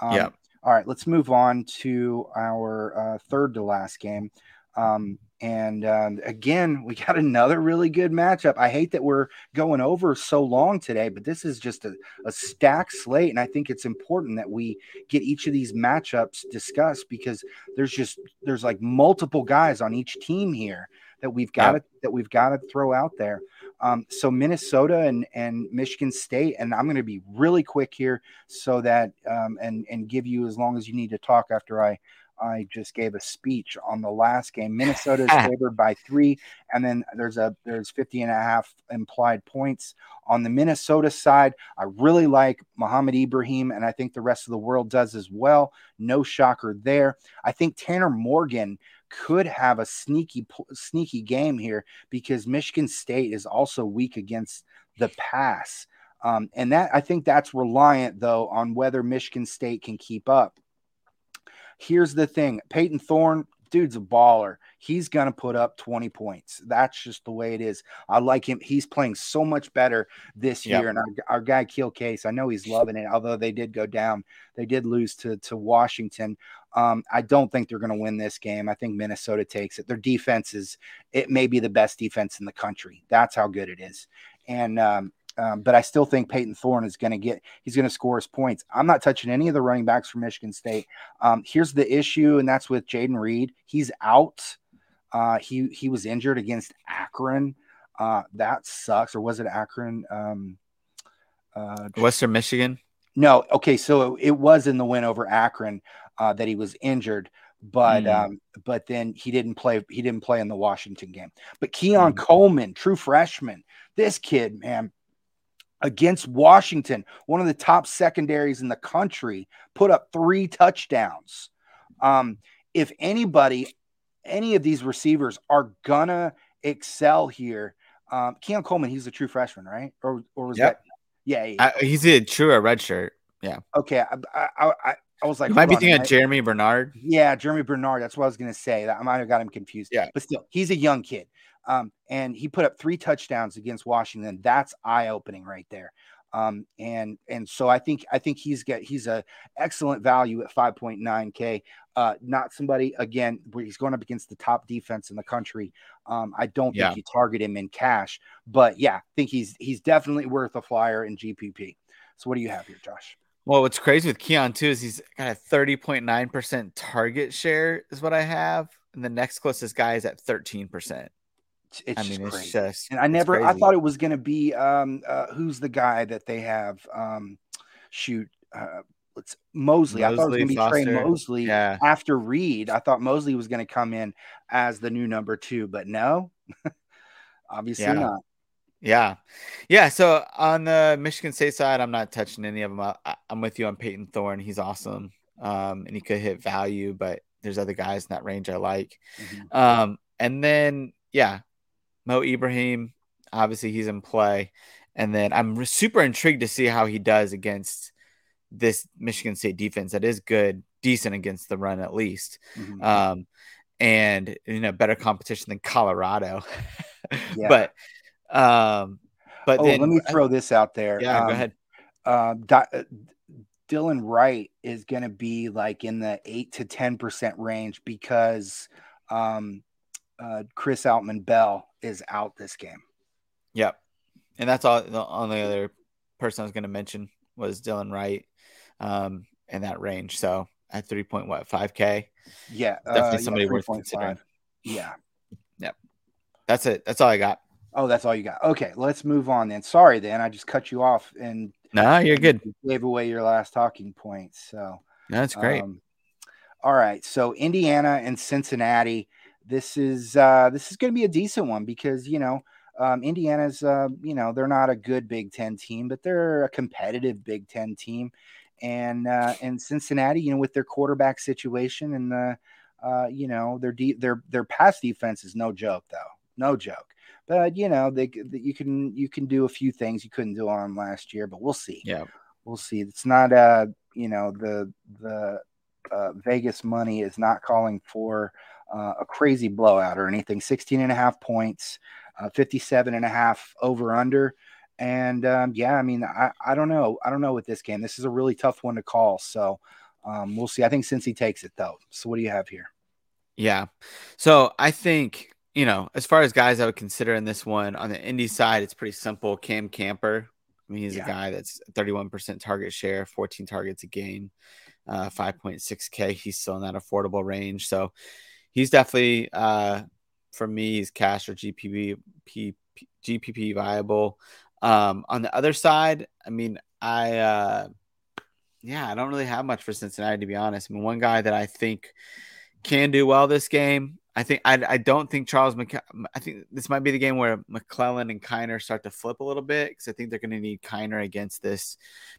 Um, yeah. All right, let's move on to our uh, third to last game. Um, and um, again, we got another really good matchup. I hate that we're going over so long today, but this is just a, a stacked slate. And I think it's important that we get each of these matchups discussed because there's just there's like multiple guys on each team here that we've got to that we've got to throw out there. Um, so Minnesota and and Michigan State, and I'm going to be really quick here so that um, and and give you as long as you need to talk after I I just gave a speech on the last game. Minnesota is favored by three, and then there's a there's 50 and a half implied points on the Minnesota side. I really like Mohamed Ibrahim, and I think the rest of the world does as well. No shocker there. I think Tanner Morgan could have a sneaky sneaky game here because Michigan State is also weak against the pass. Um, and that I think that's reliant though on whether Michigan State can keep up. Here's the thing Payton Thorne, dude's a baller. He's going to put up 20 points. That's just the way it is. I like him. He's playing so much better this yep. year. And our, our guy, Keel Case, I know he's loving it, although they did go down. They did lose to, to Washington. Um, I don't think they're going to win this game. I think Minnesota takes it. Their defense is, it may be the best defense in the country. That's how good it is. And um, um, but I still think Payton Thorne is going to get, he's going to score his points. I'm not touching any of the running backs from Michigan State. Um, here's the issue, and that's with Jayden Reed. He's out. Uh, he he was injured against Akron. Uh, that sucks. Or was it Akron? Um, uh, Western Michigan. No. Okay. So it, it was in the win over Akron uh, that he was injured, but mm. um, but then he didn't play. He didn't play in the Washington game. But Keon mm. Coleman, true freshman, this kid, man, against Washington, one of the top secondaries in the country, put up three touchdowns. Um, if anybody, any of these receivers are gonna excel here, um, Keon Coleman, he's a true freshman, right? Or or was yep. that? Yeah, yeah. I, he's a true red shirt. Yeah. Okay. I I, I, I was like, you might be thinking of Jeremy Bernard. Yeah, Jeremy Bernard. That's what I was gonna say. I might have got him confused. Yeah, but still, he's a young kid. Um, and he put up three touchdowns against Washington. That's eye opening right there. Um, and and so I think I think he's got he's a excellent value at 5.9k. Uh, not somebody again where he's going up against the top defense in the country. Um, I don't yeah. think you target him in cash, but yeah, I think he's he's definitely worth a flyer in GPP. So what do you have here, Josh? Well, what's crazy with Keon too is he's got a 30.9% target share, is what I have. And the next closest guy is at 13% it's I mean, just it's just and I never crazy. I thought it was gonna be um uh, who's the guy that they have um shoot uh let's Mosley. Mosley I thought it was gonna be Foster. Tre Mosley yeah. after Reed. I thought Mosley was gonna come in as the new number two, but no, obviously yeah. not. Yeah. Yeah. So on the Michigan State side, I'm not touching any of them. I, am with you on Payton Thorne. He's awesome. Um, and he could hit value, but there's other guys in that range I like. Mm-hmm. Um, and then, yeah, Mo Ibrahim, obviously he's in play. And then I'm super intrigued to see how he does against this Michigan State defense that is good, decent against the run at least. Mm-hmm. Um, and you know, better competition than Colorado. yeah. But um, but oh, then, let me throw this out there. Yeah, um, go ahead. Uh, uh Dylan Wright is going to be like in the eight to ten percent range because um, uh, Chris Autman Bell is out this game. Yep. And that's all the only other person I was going to mention was Dylan Wright um, in that range. So at 3.5K. Yeah. Definitely uh, somebody yeah, worth considering. Yeah. Yep. That's it. That's all I got. Oh, that's all you got. Okay, let's move on then. Sorry, then I just cut you off and no, you're good. Gave away your last talking point. So that's great. Um, all right. So Indiana and Cincinnati this is uh, this is going to be a decent one because you know um, Indiana's uh, you know they're not a good Big Ten team, but they're a competitive Big Ten team, and uh, and Cincinnati, you know, with their quarterback situation and the uh, you know their de- their their pass defense is no joke though, no joke. But you know they you can you can do a few things you couldn't do on last year, but we'll see. Yeah, we'll see. It's not uh you know the the uh, Vegas money is not calling for uh, a crazy blowout or anything. 16 and a half points, uh, 57 and a half over under. And um, yeah, I mean, I, I don't know. I don't know with this game. This is a really tough one to call. So um, we'll see. I think Cincy takes it though. So what do you have here? Yeah. So I think, you know, as far as guys I would consider in this one on the indie side, it's pretty simple. Cam Camper. I mean, he's yeah. a guy that's 31% target share, 14 targets a game, uh, 5.6K. He's still in that affordable range. So he's definitely uh, for me, he's cash or GPP GPP viable. Um, on the other side, I mean, I uh, yeah, I don't really have much for Cincinnati to be honest. I mean, one guy that I think can do well this game. I think I, I don't think Charles McC- I think this might be the game where McClelland and Kiner start to flip a little bit because I think they're going to need Kiner against this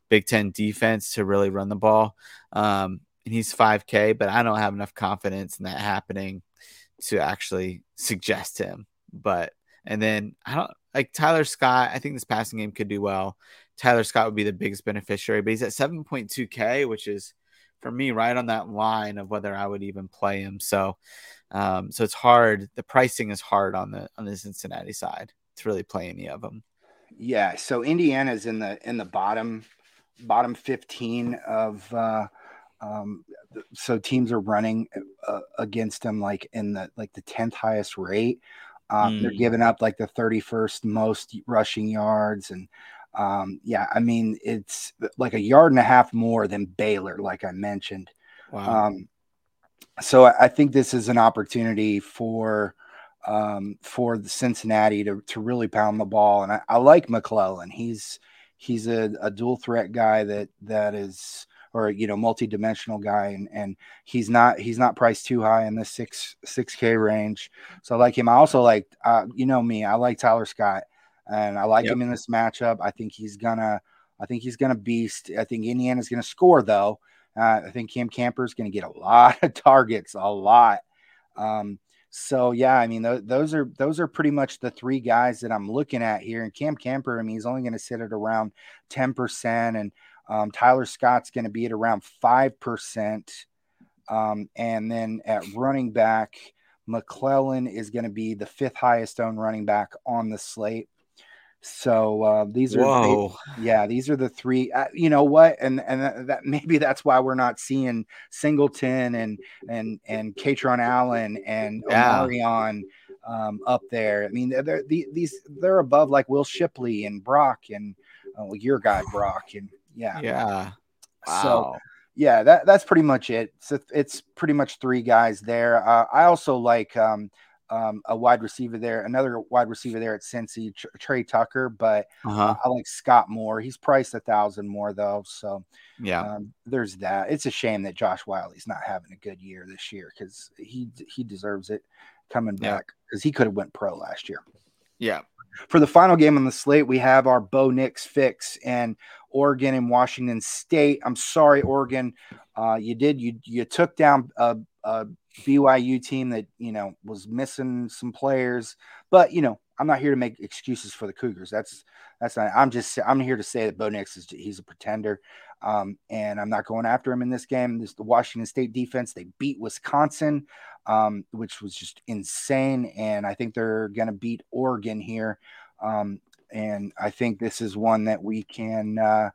Big Ten defense to really run the ball. Um, he's 5K, but I don't have enough confidence in that happening to actually suggest him. But and then I don't like Tyler Scott. I think this passing game could do well. Tyler Scott would be the biggest beneficiary, but he's at 7.2K, which is for me right on that line of whether I would even play him. So, um, so it's hard. The pricing is hard on the on the Cincinnati side to really play any of them. Yeah. So Indiana's in the in the bottom bottom 15 of uh, um, so teams are running uh, against them like in the like the 10th highest rate. Um, mm. They're giving up like the 31st most rushing yards. And um, yeah, I mean, it's like a yard and a half more than Baylor, like I mentioned. Wow. Um, so I think this is an opportunity for um, for the Cincinnati to, to really pound the ball. And I, I like McClelland. He's he's a, a dual threat guy that that is or you know multi-dimensional guy and and he's not he's not priced too high in the six six k range. So i like him. I also like uh, you know me i like tyler scott and i like yep. him in this matchup. I think he's gonna i think he's gonna beast. I think indiana's gonna score though. Uh, i think cam camper's gonna get a lot of targets a lot. Um, so yeah, I mean th- those are those are pretty much the three guys that I'm looking at here. And Cam Camper, I mean, he's only going to sit at around ten percent, and um, Tyler Scott's going to be at around 5%. Um, and then at running back, McClelland is going to be the fifth highest owned running back on the slate. So uh, these are, Whoa. yeah, these are the three. Uh, you know what? And and that, that, maybe that's why we're not seeing Singleton and and and Kaytron Allen and yeah. Omarion um, up there. I mean, they're, they're, these they're above like Will Shipley and Brock and uh, your guy Brock and yeah. Yeah. Wow. So yeah, that that's pretty much it. So it's pretty much three guys there. Uh, I also like um, um, a wide receiver there, another wide receiver there at Cincy, Tr- Tre Tucker, but uh-huh. I like Scott Moore. He's priced a thousand more though, so yeah, um, there's that. It's a shame that Josh Whyle's not having a good year this year because he he deserves it coming back because he could have went pro last year. Yeah. For the final game on the slate, we have our Bo Nix fix, and Oregon and Washington State. I'm sorry, Oregon. Uh, you did you you took down a, a BYU team that you know was missing some players, but you know I'm not here to make excuses for the Cougars. That's that's not. I'm just I'm here to say that Bo Nix is he's a pretender, um, and I'm not going after him in this game. This the Washington State defense. They beat Wisconsin, um, which was just insane, and I think they're going to beat Oregon here. Um, and I think this is one that we can. Uh,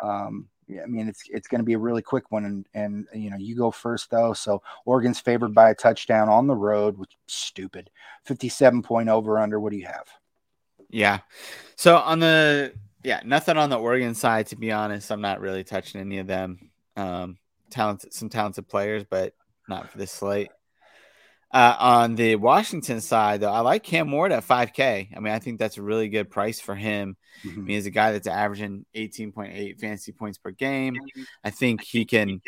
um, I mean, it's it's going to be a really quick one, and and you know, you go first though. So Oregon's favored by a touchdown on the road, which stupid. Fifty-seven point over under. What do you have? Yeah. So on the yeah, nothing on the Oregon side. To be honest, I'm not really touching any of them. Um, talented, some talented players, but not for this slate. Uh, on the Washington side, though, I like Cam Ward at 5K. I mean, I think that's a really good price for him. Mm-hmm. I mean, he's a guy that's averaging 18.8 fantasy points per game. I think he can,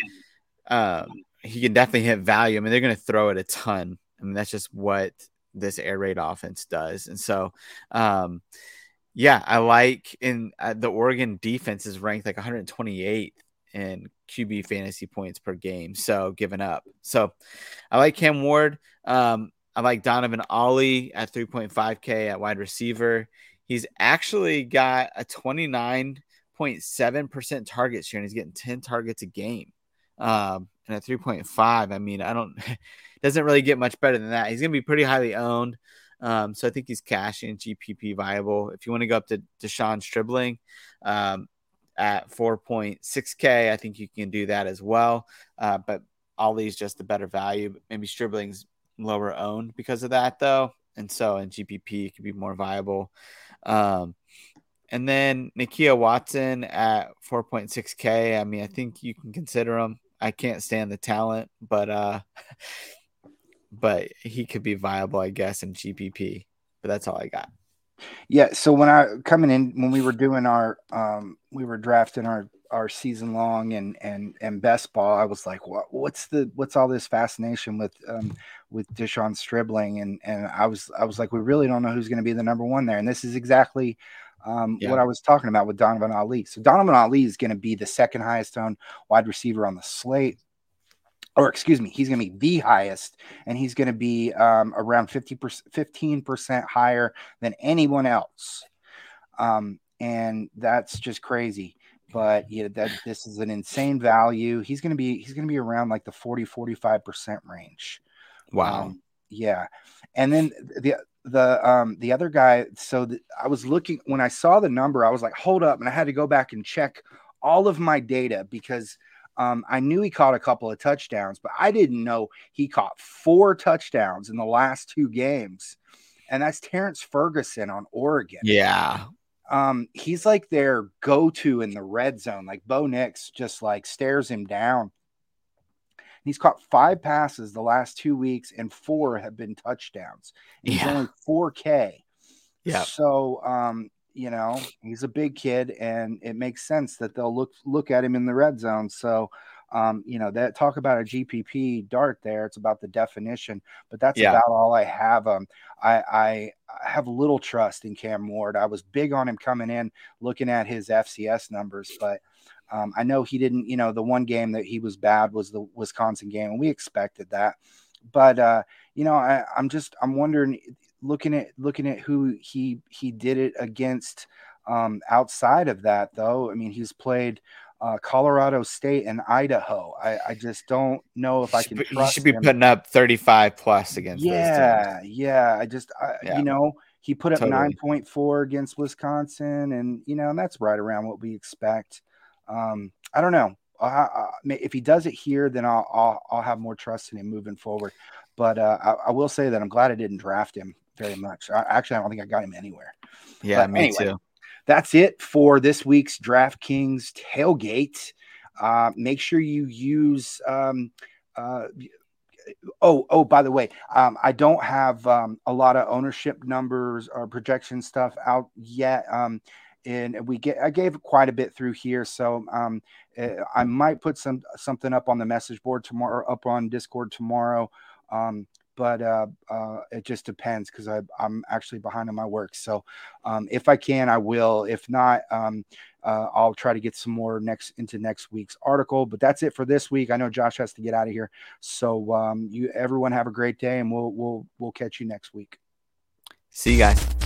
um, he can definitely hit value. I mean, they're going to throw it a ton. I mean, that's just what this air raid offense does. And so, um, yeah, I like in uh, the Oregon defense is ranked like 128th in QB fantasy points per game. So given up. So I like Cam Ward. Um, I like Donovan Ollie at 3.5K at wide receiver. He's actually got a 29.7% target share and he's getting 10 targets a game. Um, and at 3.5, I mean, I don't, doesn't really get much better than that. He's going to be pretty highly owned. Um, so I think he's cashing GPP viable. If you want to go up to De'Zhaun Stribling, um, at 4.6K. I think you can do that as well. Uh, but Ollie's just the better value. Maybe Stribling's lower owned because of that, though. And so in GPP, it could be more viable. Um, and then Nakia Watson at 4.6K. I mean, I think you can consider him. I can't stand the talent, but uh, but he could be viable, I guess, in GPP. But that's all I got. Yeah. So when I coming in when we were doing our um we were drafting our our season long and and and best ball, I was like, what what's the what's all this fascination with um with De'Zhaun Stribling and and I was I was like, we really don't know who's going to be the number one there, and this is exactly um, yeah. what I was talking about with Donovan Ollie. So Donovan Ollie is going to be the second highest owned wide receiver on the slate or excuse me, he's going to be the highest, and he's going to be um, around 50 15% higher than anyone else. Um, and that's just crazy. But yeah, that this is an insane value. He's going to be he's going to be around like the 40 45% range. Wow. Um, yeah. And then the the um the other guy so the, I was looking when I saw the number I was like hold up and I had to go back and check all of my data because um, I knew he caught a couple of touchdowns, but I didn't know he caught four touchdowns in the last two games. And that's Terrance Ferguson on Oregon. Yeah. Um, he's like their go-to in the red zone. Like Bo Nix just like stares him down. He's caught five passes the last two weeks, and four have been touchdowns. He's yeah. only 4K. Yeah. So um, you know he's a big kid and it makes sense that they'll look look at him in the red zone. So um, you know that talk about a gpp dart there. It's about the definition but that's yeah. about all i have um I, I have little trust in cam ward. I was big on him coming in looking at his fcs numbers but um, i know he didn't you know the one game that he was bad was the wisconsin game and we expected that. But uh, you know I, i'm just i'm wondering looking at looking at who he he did it against um, outside of that though i mean he's played uh, colorado state and idaho i, I just don't know if i can he should be him. putting up 35 plus against yeah yeah i just I, yeah. you know he put up totally. 9.4 against wisconsin and you know and that's right around what we expect um, i don't know I, I, if he does it here, then I'll, I'll, I'll have more trust in him moving forward. But uh, I, I, will say that I'm glad I didn't draft him very much. I, actually, I don't think I got him anywhere. Yeah, but me anyway, too. That's it for this week's DraftKings tailgate. Uh, make sure you use. Um, uh, oh, oh, by the way, um, I don't have um, a lot of ownership numbers or projection stuff out yet. Um, and we get I gave quite a bit through here, so um, eh, I might put some something up on the message board tomorrow, up on Discord tomorrow. Um, but uh, uh, it just depends because I'm actually behind on my work. So um, if I can, I will. If not, um, uh, I'll try to get some more next into next week's article. But that's it for this week. I know Josh has to get out of here, so um, you everyone have a great day, and we'll we'll we'll catch you next week. See you guys.